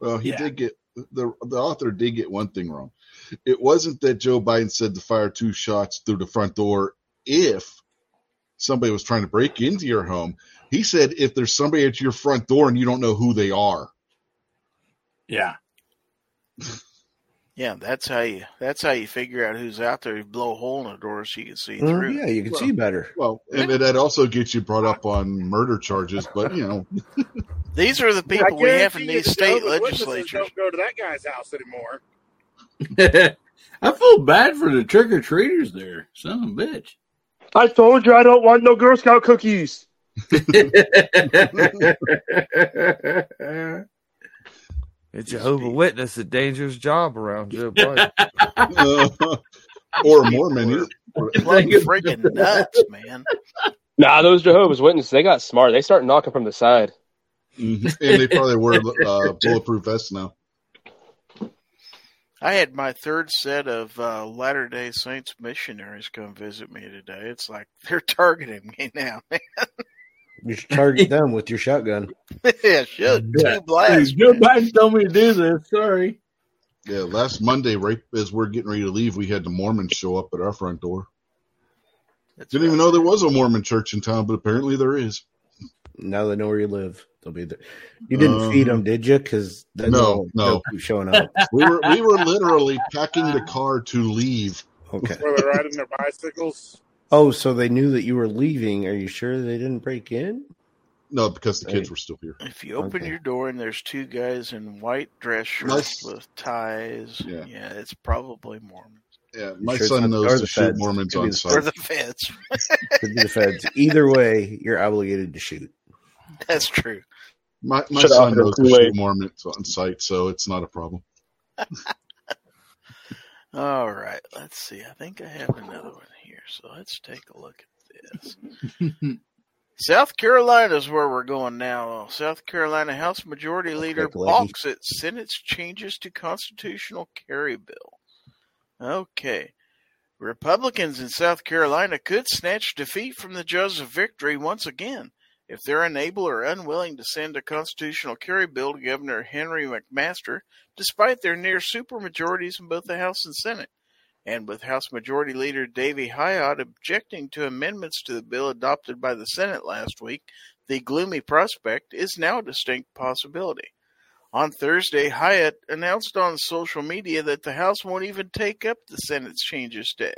Well, he Yeah. did get the the author did get one thing wrong. It wasn't that Joe Biden said to fire two shots through the front door if somebody was trying to break into your home. He said if there's somebody at your front door and you don't know who they are. Yeah. *laughs* Yeah, that's how you that's how you figure out who's out there. You blow a hole in the door so you can see Well, through. yeah, you can see better. Well, and that also gets you brought up on murder charges, but you know, *laughs* These are the people we have in guarantee these state Jehovah's Witnesses legislatures. Don't go to that guy's house anymore. *laughs* I feel bad for the trick or treaters there. Son of a bitch. I told you I don't want no Girl Scout cookies. A Jehovah Witness, a dangerous job around Joe Biden. Uh, or a Mormon. either. Plug freaking nuts, man. Nah, those Jehovah's Witnesses, they got smart. They start knocking from the side. Mhm. And they probably wear uh, bulletproof vests now. I had my third set of uh, Latter Day Saints missionaries come visit me today. It's like they're *laughs* targeting me now. You should target *laughs* them with your shotgun. *laughs* yeah, should Yeah. two blasts. Joe man. Biden told me to do this. Sorry. Yeah, last Monday, right as we're getting ready to leave, we had the Mormons show up at our front door. That's Didn't even know there was a Mormon church in town, but apparently there is. Now they know where you live. They'll be there. You didn't Uh, feed them, did you? Because No, no. keep showing up. *laughs* We were we were literally packing the car to leave. Okay. Where they're riding their bicycles. Oh, so they knew that you were leaving. Are you sure they didn't break in? No, because the kids Right. were still here. If you open Okay. your door and there's two guys in white dress shirts Nice. with ties, Yeah. yeah. it's probably Mormons Yeah, my sure son knows to shoot feds. Mormons on the- sight. or the feds. *laughs* Could be the feds. Either way, you're obligated to shoot. *laughs* That's true. My my Shut son knows to shoot. Mormons on sight, so it's not a problem. *laughs* All right, let's see. I think I have another one here, so let's take a look at this. South Carolina is where we're going now. South Carolina House Majority Leader balks at Senate's changes to constitutional carry bill. Okay. Republicans in South Carolina could snatch defeat from the jaws of victory once again if they're unable or unwilling to send a constitutional carry bill to Governor Henry McMaster, despite their near supermajorities in both the House and Senate. And with House Majority Leader Davey Hiott objecting to amendments to the bill adopted by the Senate last week, the gloomy prospect is now a distinct possibility. On Thursday, Hiott announced on social media that the House won't even take up the Senate's changes to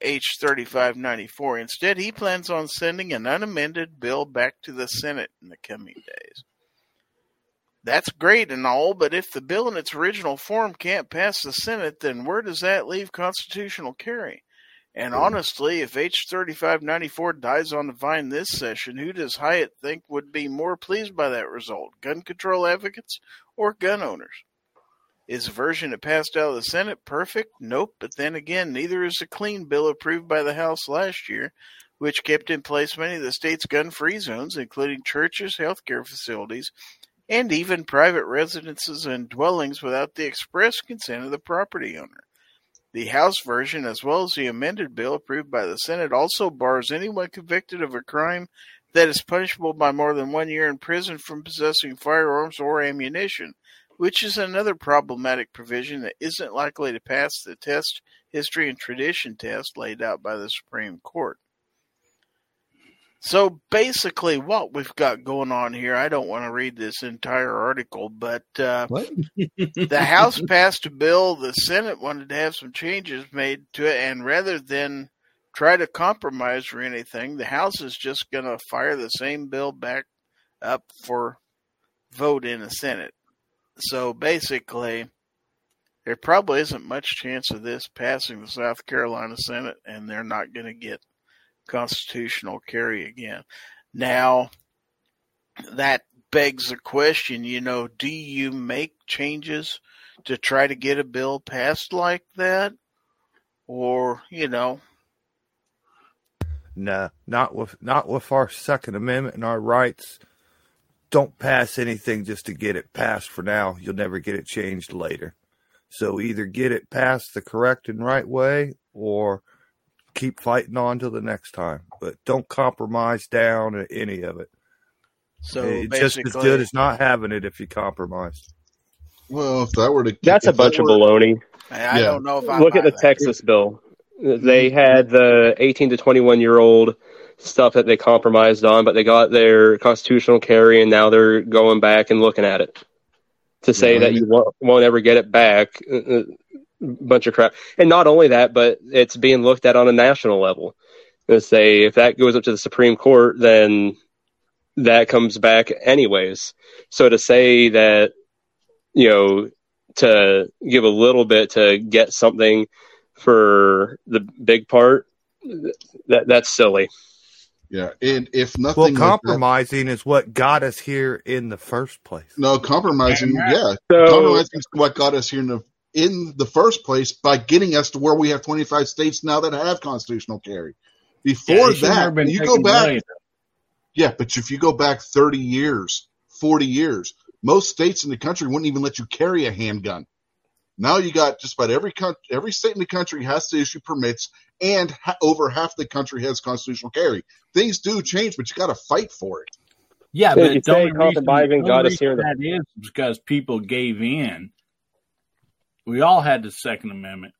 H 3594. Instead, he plans on sending an unamended bill back to the Senate in the coming days. That's great and all, but if the bill in its original form can't pass the Senate, then where does that leave constitutional carry? And hmm. honestly, if H 3594 dies on the vine this session, who does Hiott think would be more pleased by that result? Gun control advocates or gun owners? Is the version that passed out of the Senate perfect? Nope, but then again, neither is the clean bill approved by the House last year, which kept in place many of the state's gun free zones, including churches, healthcare facilities, and even private residences and dwellings without the express consent of the property owner. The House version, as well as the amended bill approved by the Senate, also bars anyone convicted of a crime that is punishable by more than one year in prison from possessing firearms or ammunition, which is another problematic provision that isn't likely to pass the test, history, and tradition test laid out by the Supreme Court. So basically, what we've got going on here, I don't want to read this entire article, but uh, the House passed a bill. The Senate wanted to have some changes made to it, and rather than try to compromise or anything, the House is just going to fire the same bill back up for vote in the Senate. So basically, there probably isn't much chance of this passing the South Carolina Senate, and they're not going to get constitutional carry again. Now, that begs the question, you know, do you make changes to try to get a bill passed like that? Or, you know, No, not with not with our Second Amendment and our rights. Don't pass anything just to get it passed for now. You'll never get it changed later. So either get it passed the correct and right way or keep fighting on till the next time. But don't compromise down any of it. so it's just as good as not having it if you compromise. Well, if that were to That's a bunch of were- baloney. I Yeah. don't know if I Look at the that. Texas bill. Mm-hmm. They had the 18 to 21 year old stuff that they compromised on, but they got their constitutional carry, and now they're going back and looking at it to say Yeah, that you won't, won't ever get it back. Uh, uh, Bunch of crap. And not only that, but it's being looked at on a national level. They say if that goes up to the Supreme Court, then that comes back anyways. So to say that, you know, to give a little bit to get something for the big part, that that's silly. Yeah, and if nothing, Well, like that- compromising is what got us here in the first place. no compromising, yeah, So compromising is what got us here in the in the first place by getting us to where we have 25 states now that have constitutional carry. Before Yeah, that, you go back, away. yeah, but if you go back 30 years, 40 years, most states in the country wouldn't even let you carry a handgun. Now you got just about every coun- every state in the country has to issue permits, and ha- over half the country has constitutional carry. Things do change, but you got to fight for it. Yeah, Yeah, but you the say only reason, compromising the got us here in reason that is because people gave in. We all had the Second Amendment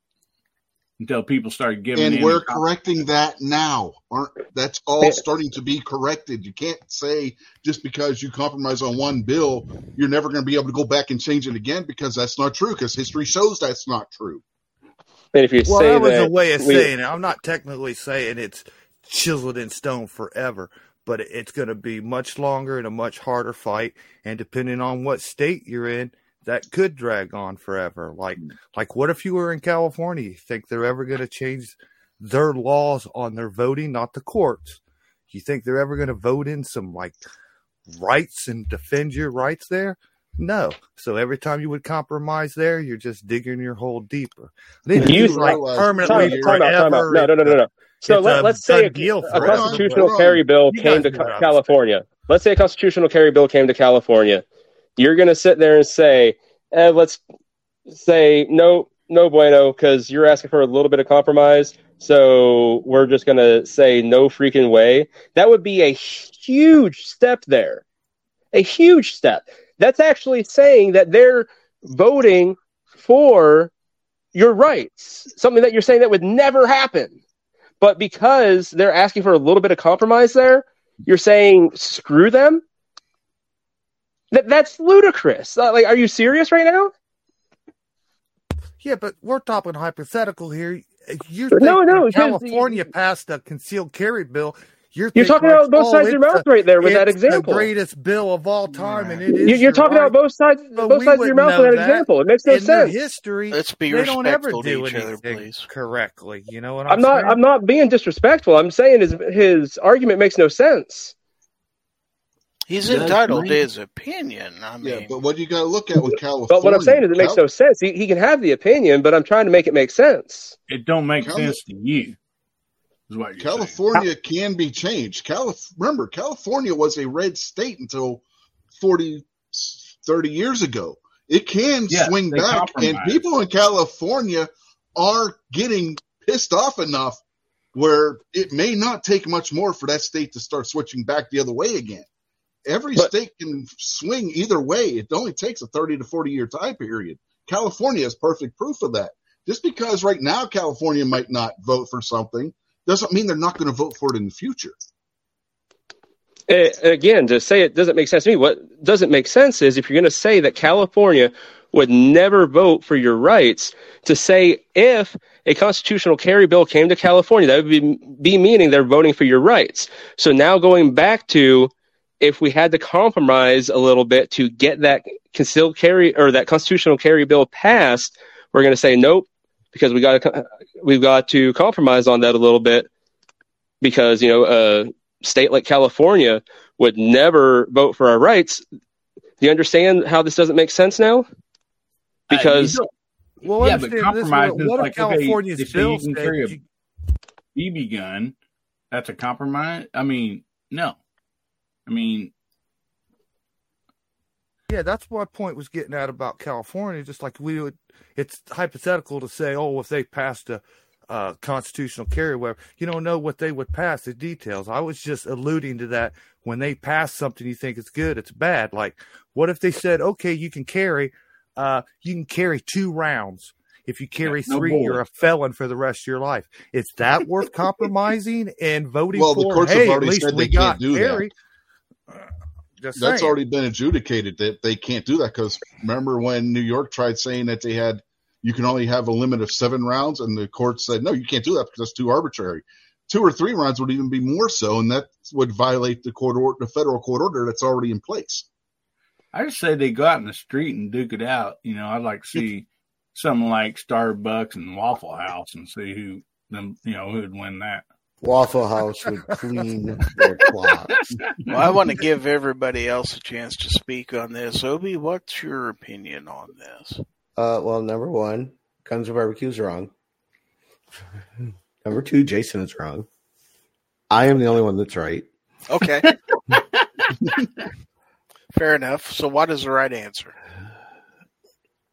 until people started giving and in. we're correcting that now. Aren't that's all starting to be corrected? You can't say just because you compromise on one bill, you're never going to be able to go back and change it again because that's not true. Because history shows that's not true. and if you Well, say that was that a way of we- saying it. I'm not technically saying it's chiseled in stone forever, but it's going to be much longer and a much harder fight. And depending on what state you're in, that could drag on forever. Like, like what if you were in California? You think they're ever going to change their laws on their voting, not the courts? You think they're ever going to vote in some like rights and defend your rights there? No. So every time you would compromise there, you're just digging your hole deeper. Then You- you like Time- permanently time, time time forever. No, no, no, no, no. So let, a let's say a, deal a constitutional carry bill You came to know what I'm California. Let's say a constitutional carry bill came to California. You're going to sit there and say, eh, let's say no, no bueno, because you're asking for a little bit of compromise. So we're just going to say no freaking way. That would be a huge step there. A huge step. That's actually saying that they're voting for your rights, something that you're saying that would never happen. But because they're asking for a little bit of compromise there, you're saying screw them. That that's ludicrous. Uh, Like, are you serious right now? Yeah, but we're talking hypothetical here. You But think no, no, when because- California passed a concealed carry bill. You're, You're talking about both sides of your mouth right there with that it's example. The greatest bill of all time, and it is. You, you're your talking right. out both sides, But both sides of your mouth with that that example. It makes no in their sense. history, Let's be they don't ever respectful to do each other, please. correctly. You know what I'm, I'm not. saying? I'm not being disrespectful. I'm saying his his argument makes no sense. He's Does entitled to his opinion. I mean, Yeah, but what you got to look at with California? But what I'm saying is, it makes Cal- no sense. He, he can have the opinion, but I'm trying to make it make sense. It don't make Cali- sense to you. Is what you're saying. California can be changed. Calif- remember, California was a red state until 40, 30 years ago. It can Yeah, swing they back, and people in California are getting pissed off enough where it may not take much more for that state to start switching back the other way again. Every But- state can swing either way. It only takes a 30 to 40 year time period. California is perfect proof of that. Just because right now California might not vote for something doesn't mean they're not going to vote for it in the future. Again, to say it doesn't make sense to me, what doesn't make sense is if you're going to say that California would never vote for your rights, to say if a constitutional carry bill came to California, that would be, be meaning they're voting for your rights. So now going back to if we had to compromise a little bit to get that concealed carry or that constitutional carry bill passed, we're going to say nope because we got to we've got to compromise on that a little bit because you know a state like California would never vote for our rights. Do you understand how this doesn't make sense now? Uh, Because you don't- Well, Yeah, but understand this. compromise What, is what like, if okay, California's they say you can carry a- BB gun, that's a compromise. I mean, no. I mean, Yeah, that's what my point was getting at about California. Just like we would, it's hypothetical to say, oh, if they passed a uh, constitutional carry, whatever, you don't know what they would pass, the details. I was just alluding to that. When they pass something, you think it's good, it's bad. Like, what if they said, okay, you can carry, uh, you can carry two rounds. If you carry no three, bull. you're a felon for the rest of your life. Is that worth compromising and voting Well, the for? courts hey, at already least said we they can't got do that. Carry. Just That's saying. already been adjudicated that they can't do that because remember when New York tried saying that they had you can only have a limit of seven rounds, and the court said no, you can't do that because that's too arbitrary. Two or three rounds would even be more so, and that would violate the court order, the federal court order that's already in place. I just say they go out in the street and duke it out. You know, I'd like to see something like Starbucks and Waffle House and see who them you know who'd win that. Waffle House would *laughs* clean their clocks. Well, I want to give everybody else a chance to speak on this. Obi, what's your opinion on this? Uh, well, number one, Guns of Barbecue's are wrong. Number two, Jason is wrong. I am the only one that's right. Okay. *laughs* Fair enough. So, what is the right answer?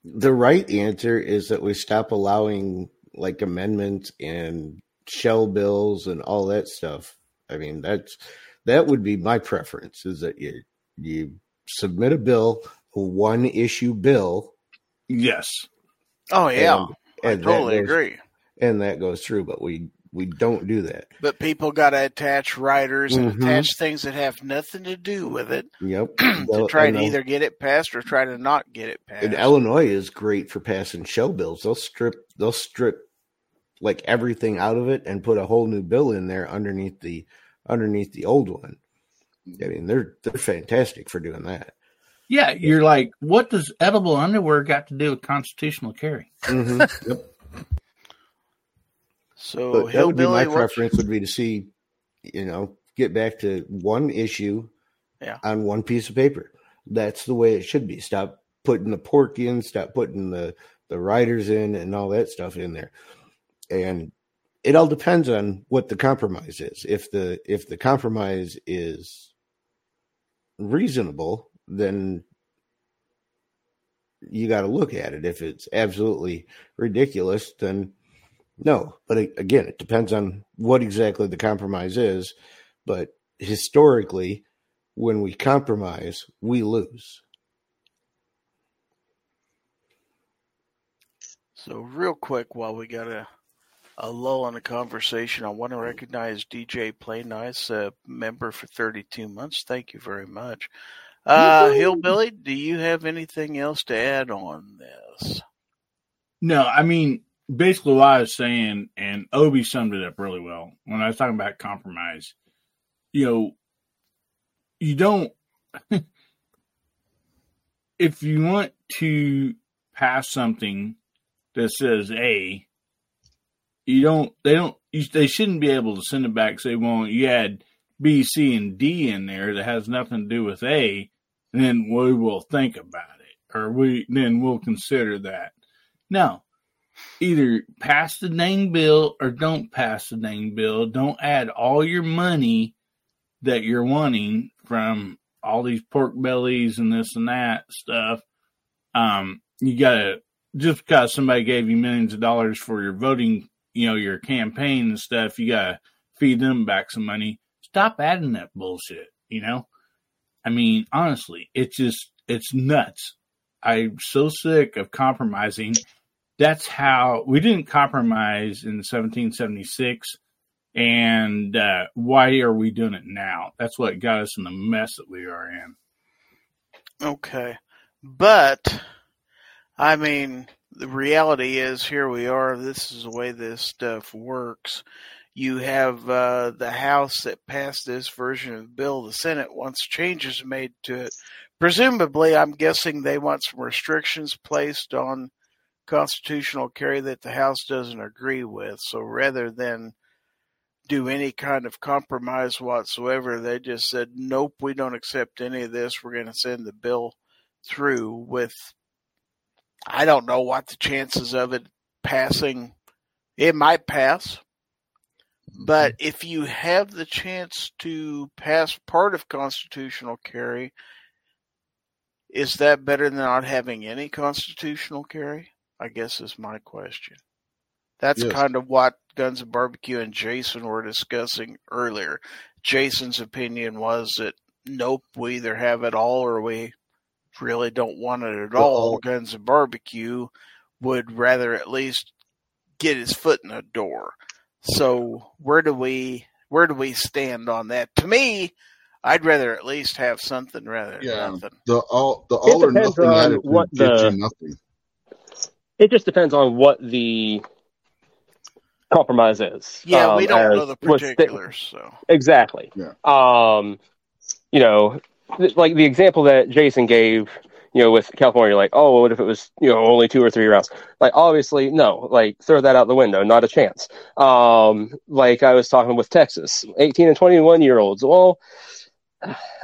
The right answer is that we stop allowing like amendments and shell bills and all that stuff. I mean, that's that would be my preference is that you you submit a bill, a one issue bill, Yes. Oh, yeah. and I that totally goes- agree. and that goes through, but we we don't do that. But people got to attach riders and Mhm. attach things that have nothing to do with it *clears throat* Yep. to Well, try to either get it passed or try to not get it passed. And Illinois is great for passing shell bills. They'll strip they'll strip like everything out of it and put a whole new bill in there underneath the underneath the old one. I mean, they're they're fantastic for doing that. Yeah, you're like, what does edible underwear got to do with constitutional carry? Mhm. *laughs* Yep. so, But that would be my preference would be to see, you know, get back to one issue Yeah. on one piece of paper. That's the way it should be. Stop putting the pork in, stop putting the, the riders in and all that stuff in there. And it all depends on what the compromise is. If the if the compromise is reasonable, then you got to look at it. If it's absolutely ridiculous, then no. But again, it depends on what exactly the compromise is. But historically, when we compromise, we lose. So, real quick, while we got a, a lull in the conversation, I want to recognize DJ Play Nice, a member for 32 months. Thank you very much. Uh, Hillbilly, do you have anything else to add on this? No, I mean, basically what I was saying, and Obi summed it up really well when I was talking about compromise. You know, you don't, *laughs* if you want to pass something that says A, you don't, they don't, you, they shouldn't be able to send it back say, well, you had B, C, and D in there that has nothing to do with A, and then we will think about it, or we, then we'll consider that. No, either pass the dang bill or don't pass the dang bill. Don't add all your money that you're wanting from all these pork bellies and this and that stuff. Um, you gotta just because somebody gave you millions of dollars for your voting, you know, your campaign and stuff, you gotta feed them back some money. Stop adding that bullshit, you know? I mean, honestly, it's just it's nuts. I'm so sick of compromising that's how we didn't compromise in 1776 and uh, why are we doing it now that's what got us in the mess that we are in Okay. But, I mean, the reality is here we are. This is the way this stuff works. You have uh, the House that passed this version of the bill. The Senate wants changes made to it. Presumably, I'm guessing they want some restrictions placed on constitutional carry that the House doesn't agree with. So rather than do any kind of compromise whatsoever, they just said, nope, we don't accept any of this. We're going to send the bill through with, I don't know what the chances of it passing. It might pass. But mm-hmm. if you have the chance to pass part of constitutional carry, is that better than not having any constitutional carry? I guess is my question. That's Yes. kind of what Guns and Barbecue and Jason were discussing earlier. Jason's opinion was that nope, we either have it all or we really don't want it at Well, all. all- Guns and Barbecue would rather at least get his foot in the door. So where do we where do we stand on that? To me, I'd rather at least have something rather than Yeah. nothing. The all the all or depends nothing on attitude what gets the- you nothing. It just depends on what the compromise is. Yeah, Um, we don't as know the was sta- particulars, so exactly. Yeah. Um, you know, th- like the example that Jason gave, you know, with California, like, oh, what if it was, you know, only two or three rounds? Like, obviously, no, like, throw that out the window, not a chance. Um, like I was talking with Texas, 18 and 21 year olds. Well,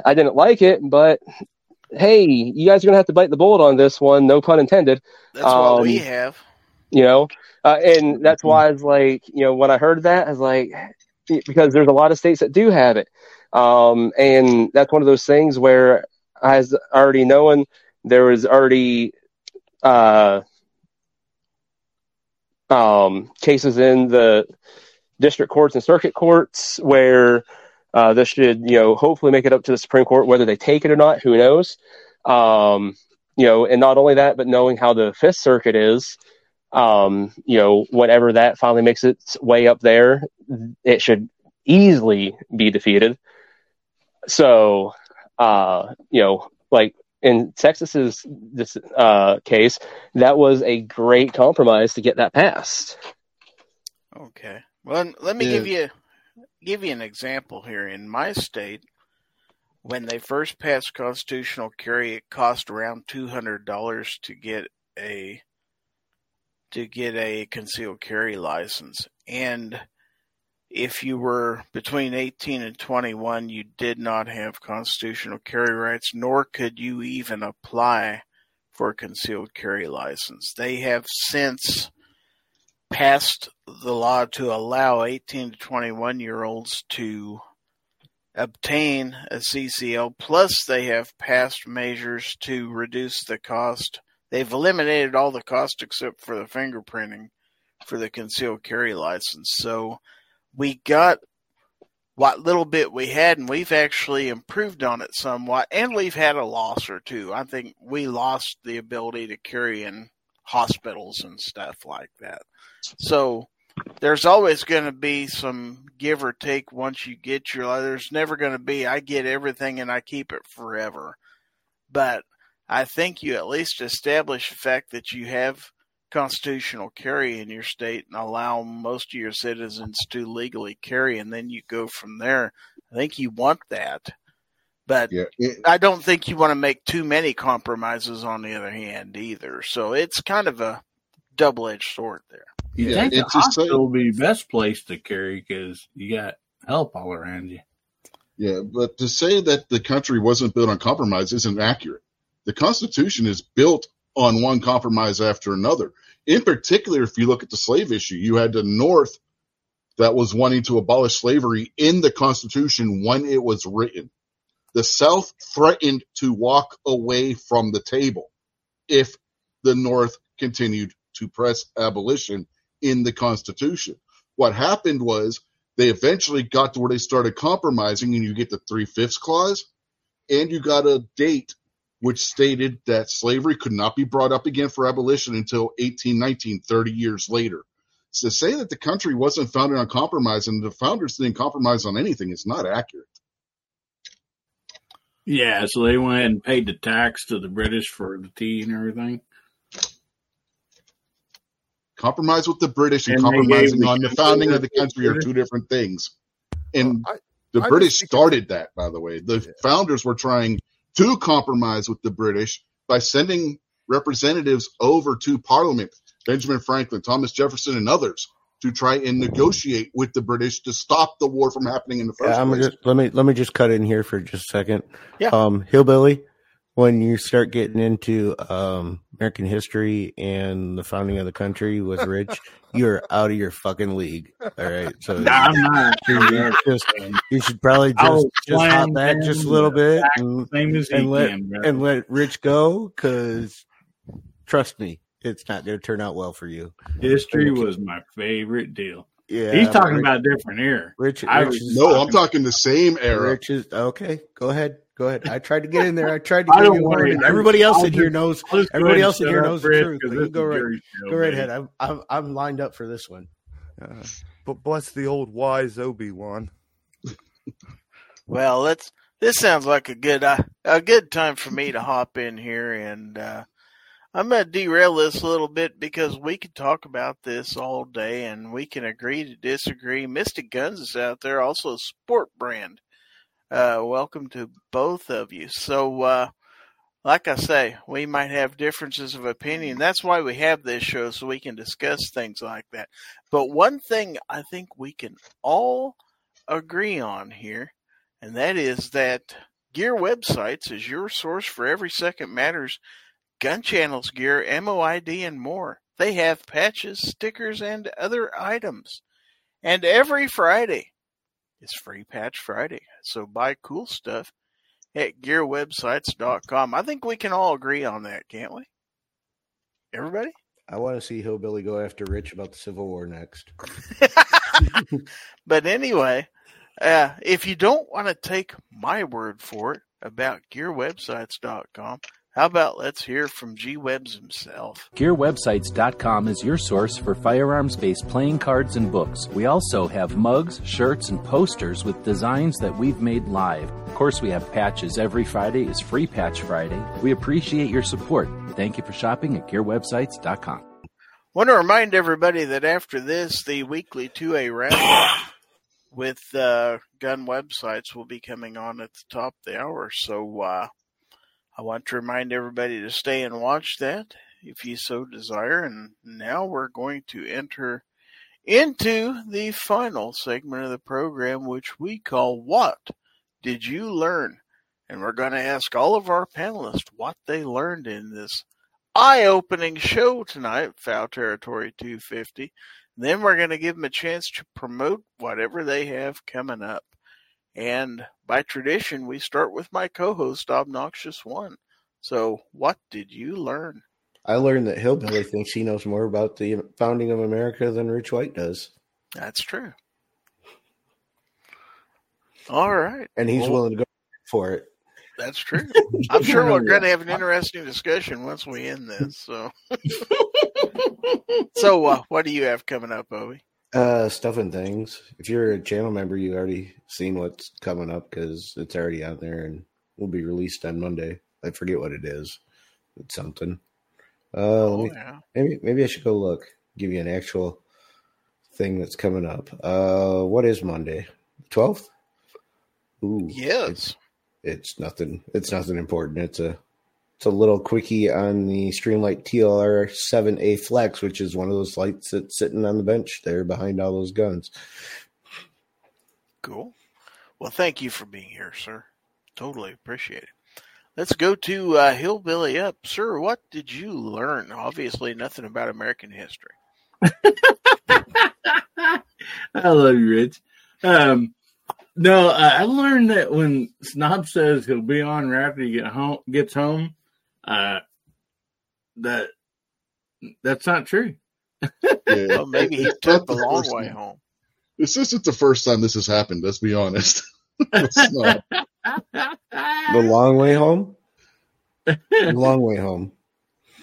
I didn't like it, but hey, you guys are going to have to bite the bullet on this one, no pun intended. That's what Um, we have. you know uh, and that's why i was like you know when i heard that i was like because there's a lot of states that do have it um, and that's one of those things where as already knowing there was already uh, um, cases in the district courts and circuit courts where uh, this should you know hopefully make it up to the supreme court whether they take it or not who knows um, you know and not only that but knowing how the fifth circuit is um, you know, whenever that finally makes its way up there, it should easily be defeated. So, uh, you know, like in Texas's this uh, case, that was a great compromise to get that passed. Okay. Well, let me Yeah. give you give you an example here. In my state, when they first passed constitutional carry, it cost around two hundred dollars to get a to get a concealed carry license, and if you were between 18 and 21, you did not have constitutional carry rights, nor could you even apply for a concealed carry license. They have since passed the law to allow 18 to 21 year olds to obtain a CCL. Plus, they have passed measures to reduce the cost. They've eliminated all the cost except for the fingerprinting for the concealed carry license. So we got what little bit we had, and we've actually improved on it somewhat. And we've had a loss or two. I think we lost the ability to carry in hospitals and stuff like that. So there's always going to be some give or take once you get your. There's never going to be I get everything and I keep it forever. But I think you at least establish the fact that you have constitutional carry in your state and allow most of your citizens to legally carry, and then you go from there. I think you want that. But Yeah. It- I don't think you want to make too many compromises on the other hand either. So it's kind of a double edged sword there. You Yeah, think the it's hospital would be best place to carry because you got help all around you. Yeah, but to say that the country wasn't built on compromise isn't accurate. The Constitution is built on one compromise after another. In particular, if you look at the slave issue, you had the North that was wanting to abolish slavery in the Constitution when it was written. The South threatened to walk away from the table if the North continued to press abolition in the Constitution. What happened was they eventually got to where they started compromising, and you get the three fifths clause, and you got a date which stated that slavery could not be brought up again for abolition until 1819, 30 years later. So to say that the country wasn't founded on compromise and the founders didn't compromise on anything is not accurate. Yeah, so they went ahead and paid the tax to the British for the tea and everything. Compromise with the British and, And compromising the on the founding of the the country are two different things. And I- the I British started that, by the way. The founders were trying to compromise with the British by sending representatives over to Parliament, Benjamin Franklin, Thomas Jefferson, and others, to try and negotiate with the British to stop the war from happening in the first Yeah, I'm place. just let me let me just cut in here for just a second. Yeah. Um, hillbilly, when you start getting into um American history and the founding of the country was rich, *laughs* you're out of your fucking league. All right, so No, I'm not. you *laughs* just you should probably just just hop back just a little bit and, Same as and let can, and let Rich go because trust me, it's not going to turn out well for you. History was my favorite deal. Yeah, He's talking Rich, about different era. Rich. I Rich was- is- no, I'm talking the same era. Rich is okay. Go ahead. Go ahead. I tried to get in there. I tried to *laughs* I get don't you worry. Everybody else I'll in here knows. I'll just go Everybody else in here shut up, knows the Fred, truth, 'cause but this you go right- show, Go right ahead. I'm I'm I'm lined up for this one. Uh, but bless the old wise Obi Wan. *laughs* Well, let's. This sounds like a good uh, a good time for me to hop in here, and uh, I'm gonna derail this a little bit because we could talk about this all day, and we can agree to disagree. Mystic Guns is out there, also a sport brand. Uh, welcome to both of you. So, uh, like I say, we might have differences of opinion. That's why we have this show, so we can discuss things like that. But one thing I think we can all agree on here, and that is that Gear Websites is your source for every second matters gun channels gear, MOID, and more. They have patches, stickers, and other items. And every Friday is Free Patch Friday. So buy cool stuff at gearwebsites.com. I think we can all agree on that, can't we? Everybody? I want to see Hillbilly go after Rich about the Civil War next. *laughs* but anyway, uh, if you don't want to take my word for it about gearwebsites.com, how about let's hear from G Webs himself? GearWebsites.com is your source for firearms based playing cards and books. We also have mugs, shirts, and posters with designs that we've made live. Of course, we have patches. Every Friday is Free Patch Friday. We appreciate your support. Thank you for shopping at GearWebsites.com. want to remind everybody that after this, the weekly 2A roundup *coughs* with uh, gun websites will be coming on at the top of the hour. So, uh, I want to remind everybody to stay and watch that if you so desire. And now we're going to enter into the final segment of the program, which we call What Did You Learn? And we're going to ask all of our panelists what they learned in this eye opening show tonight, Fowl Territory 250. then we're going to give them a chance to promote whatever they have coming up. And by tradition, we start with my co-host, Obnoxious One. So, what did you learn? I learned that Hillbilly thinks he knows more about the founding of America than Rich White does. That's true. All right. And he's Well- willing to go for it. That's true. *laughs* I'm sure we're going to have an interesting discussion once we end this. So, *laughs* so uh, what do you have coming up, Obi? Uh, stuff and things. If you're a channel member, you already seen what's coming up because it's already out there and will be released on Monday. I forget what it is. It's something. Uh, let Oh, me, yeah. maybe maybe I should go look. Give you an actual thing that's coming up. Uh, what is Monday? Twelfth. Ooh, Yes. it's nothing. It's nothing important. It's a it's a little quickie on the Streamlight TLR 7A Flex, which is one of those lights that's sitting on the bench there behind all those guns. Cool. Well, thank you for being here, sir. Totally appreciate it. Let's go to uh, Hillbilly Up. Sir, what did you learn? Obviously, nothing about American history. *laughs* I love you, Rich. Um, no, I I learned that when Snob says he'll be on right after he get home, gets home, uh, that that's not true. Yeah. *laughs* Well, maybe he It's took the the long first way time. home. This isn't the first time this has happened. Let's be honest. *laughs* It's not. The long way home. The *laughs* long way home.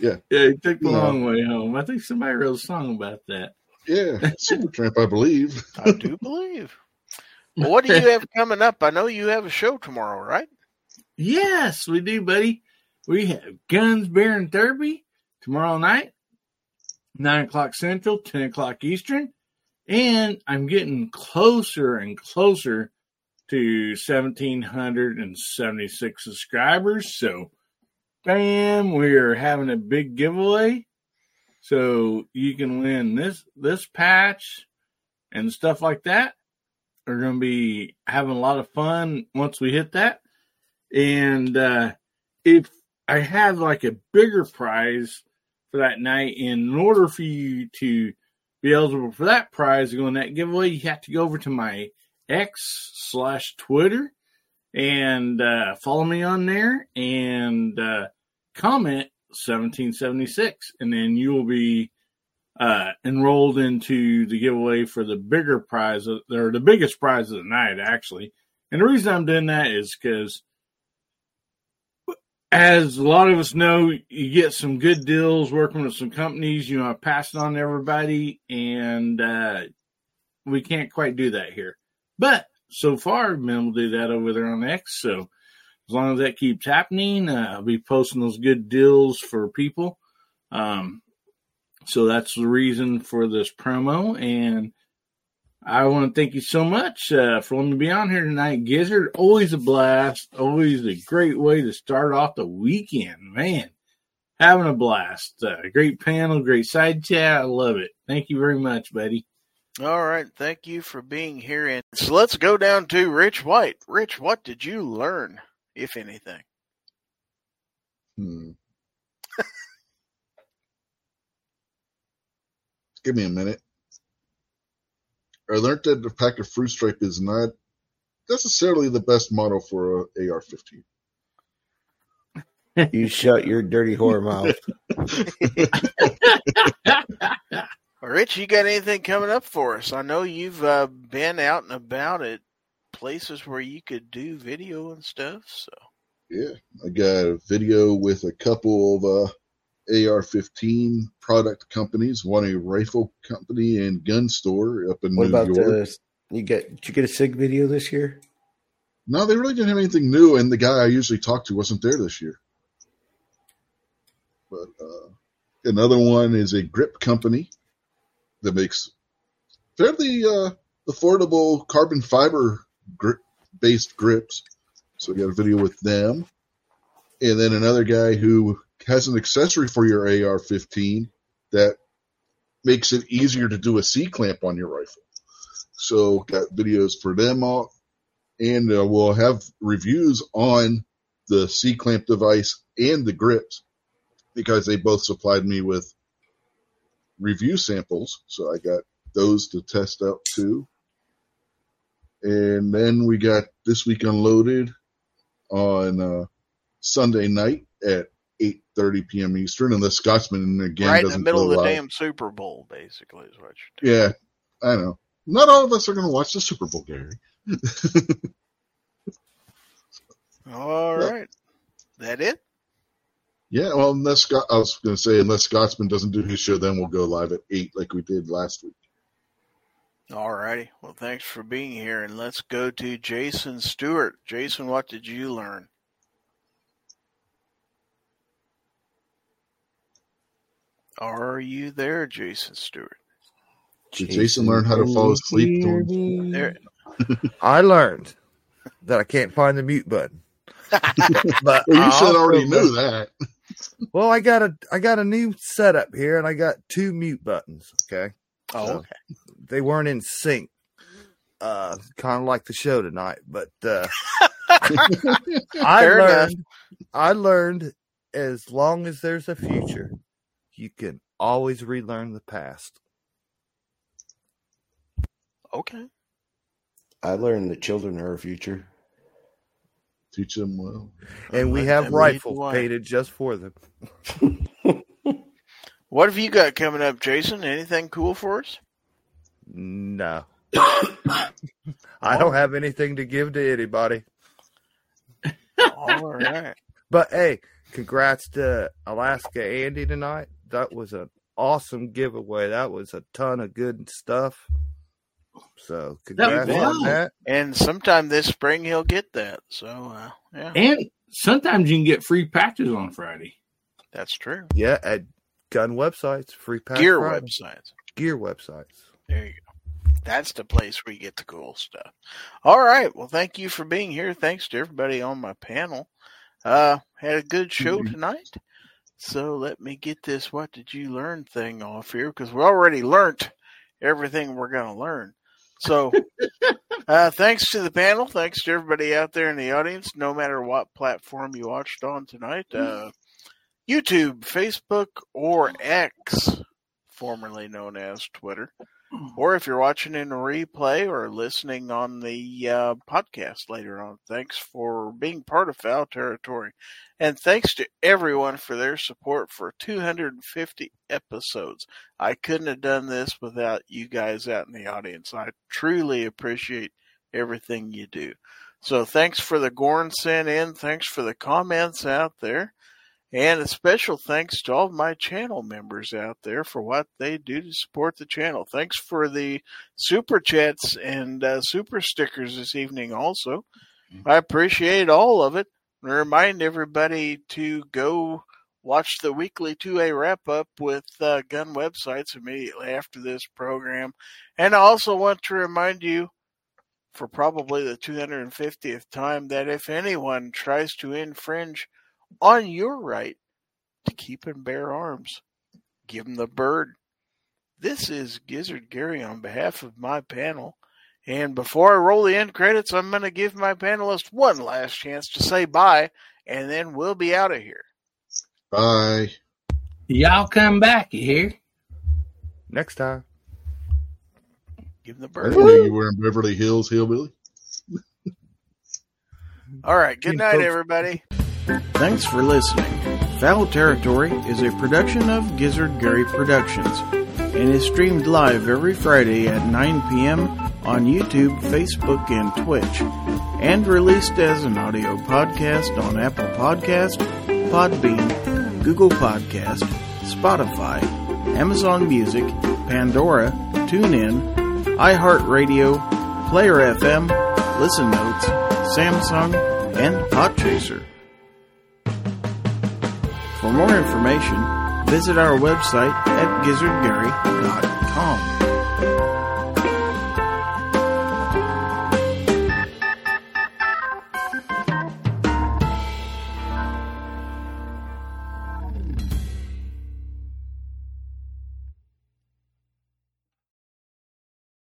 Yeah, yeah, he took the No. long way home. I think somebody wrote a song about that. Yeah, Supertramp, I believe. I do believe. Well, what do you have coming up? I know you have a show tomorrow, right? Yes, we do, buddy. We have Guns, Beer, and Derby tomorrow night, 9 o'clock Central, 10 o'clock Eastern. And I'm getting closer and closer to 1,776 subscribers. So, bam, we're having a big giveaway. So you can win this this patch and stuff like that. We're going to be having a lot of fun once we hit that. And uh, if I have like a bigger prize for that night, and in order for you to be eligible for that prize to go in that giveaway, you have to go over to my X slash Twitter and uh, follow me on there and uh, comment 1776, and then you will be uh, enrolled into the giveaway for the bigger prize, or the biggest prize of the night, actually. And the reason I'm doing that is because as a lot of us know, you get some good deals working with some companies. You know, I pass it on to everybody, and uh, we can't quite do that here. But so far, able to do that over there on X. So as long as that keeps happening, uh, I'll be posting those good deals for people. Um, so that's the reason for this promo, and I want to thank you so much uh, for letting me be on here tonight, Gizzard. Always a blast. Always a great way to start off the weekend, man. Having a blast. Uh, great panel, great side chat. I love it. Thank you very much, buddy. All right, thank you for being here. And so let's go down to Rich White. Rich, what did you learn, if anything? Hmm. *laughs* Give me a minute. I learned that the pack of fruit stripe is not necessarily the best model for a AR-15. *laughs* You shut your dirty whore mouth. *laughs* Rich, you got anything coming up for us? I know you've uh, been out and about at places where you could do video and stuff. So Yeah, I got a video with a couple of uh, AR-15 product companies. One a rifle company and gun store up in What New about York. the you get did you get a SIG video this year? No, they really didn't have anything new, and the guy I usually talk to wasn't there this year. But uh, another one is a grip company that makes fairly uh, affordable carbon fiber grip based grips. So we got a video with them, and then another guy who has an accessory for your AR-15 that makes it easier to do a C clamp on your rifle. So got videos for them all and uh, we'll have reviews on the C clamp device and the grips because they both supplied me with review samples. So I got those to test out too. And then we got this week unloaded on uh, Sunday night at 8:30 p.m. Eastern, and the Scotsman again right in the middle of the damn Super Bowl, basically, is what you're doing. Yeah, I know. Not all of us are going to watch the Super Bowl, Gary. *laughs* All Yeah. right, that it. Yeah, well, unless Scott, I was going to say, unless Scotsman doesn't do his show, then we'll go live at eight like we did last week. All righty. Well, thanks for being here, and let's go to Jason Stewart. Jason, what did you learn? Are you there, Jason Stewart? Did Jason learn how to fall asleep? Hear There. I learned that I can't find the mute button. *laughs* but well, you should already knew learned- that. Well, I got a I got a new setup here, and I got two mute buttons. Okay, Oh, So, okay. they weren't in sync. Uh, kind of like the show tonight, but uh, *laughs* I Fair enough. learned. I learned as long as there's a future, you can always relearn the past. Okay. I learned that children are our future. Teach them well. And we have them lead the rifles painted just for them. *laughs* What have you got coming up, Jason? Anything cool for us? No. *coughs* I don't have anything to give to anybody. All right. *laughs* But hey, congrats to Alaska Andy tonight. That was an awesome giveaway. That was a ton of good stuff. So congrats was. on that. And sometime this spring he'll get that. So uh, yeah, And sometimes you can get free patches on Friday. that's true. Yeah, at gun websites, free pack Gear Friday. websites. Gear websites. There you go. That's the place where you get the cool stuff. All right. Well, thank you for being here. Thanks to everybody on my panel. Uh, had a good show Mhm. tonight. So let me get this "What did you learn?" thing off here because we already learnt everything we're going to learn. So, *laughs* uh, thanks to the panel. Thanks to everybody out there in the audience, no matter what platform you watched on tonight. Uh, YouTube, Facebook, or X, formerly known as Twitter. Or if you're watching in a replay or listening on the uh, podcast later on, thanks for being part of Fowl Territory. And thanks to everyone for their support for 250 episodes. I couldn't have done this without you guys out in the audience. I truly appreciate everything you do. So thanks for the Gorn sent in. Thanks for the comments out there. And a special thanks to all of my channel members out there for what they do to support the channel. Thanks for the super chats and uh, super stickers this evening, also. I appreciate all of it. And remind everybody to go watch the weekly 2A wrap up with uh, gun websites immediately after this program. And I also want to remind you, for probably the 250th time, that if anyone tries to infringe on your right to keep and bear arms, give them the bird. This is Gizzard Gary on behalf of my panel. And before I roll the end credits, I'm going to give my panelists one last chance to say bye, and then we'll be out of here. Bye. Y'all come back, you hear? Next time. Give them the bird. didn't know you were in Beverly Hills, hillbilly. All right. Good night, folks. everybody. Thanks for listening. Fowl Territory is a production of Gizzard Gary Productions and is streamed live every Friday at 9 p.m. on YouTube, Facebook, and Twitch, and released as an audio podcast on Apple Podcast, Podbean, Google Podcast, Spotify, Amazon Music, Pandora, TuneIn, iHeartRadio, Player FM, Listen Notes, Samsung, and Podchaser. For more information, visit our website at gizzardgary.com.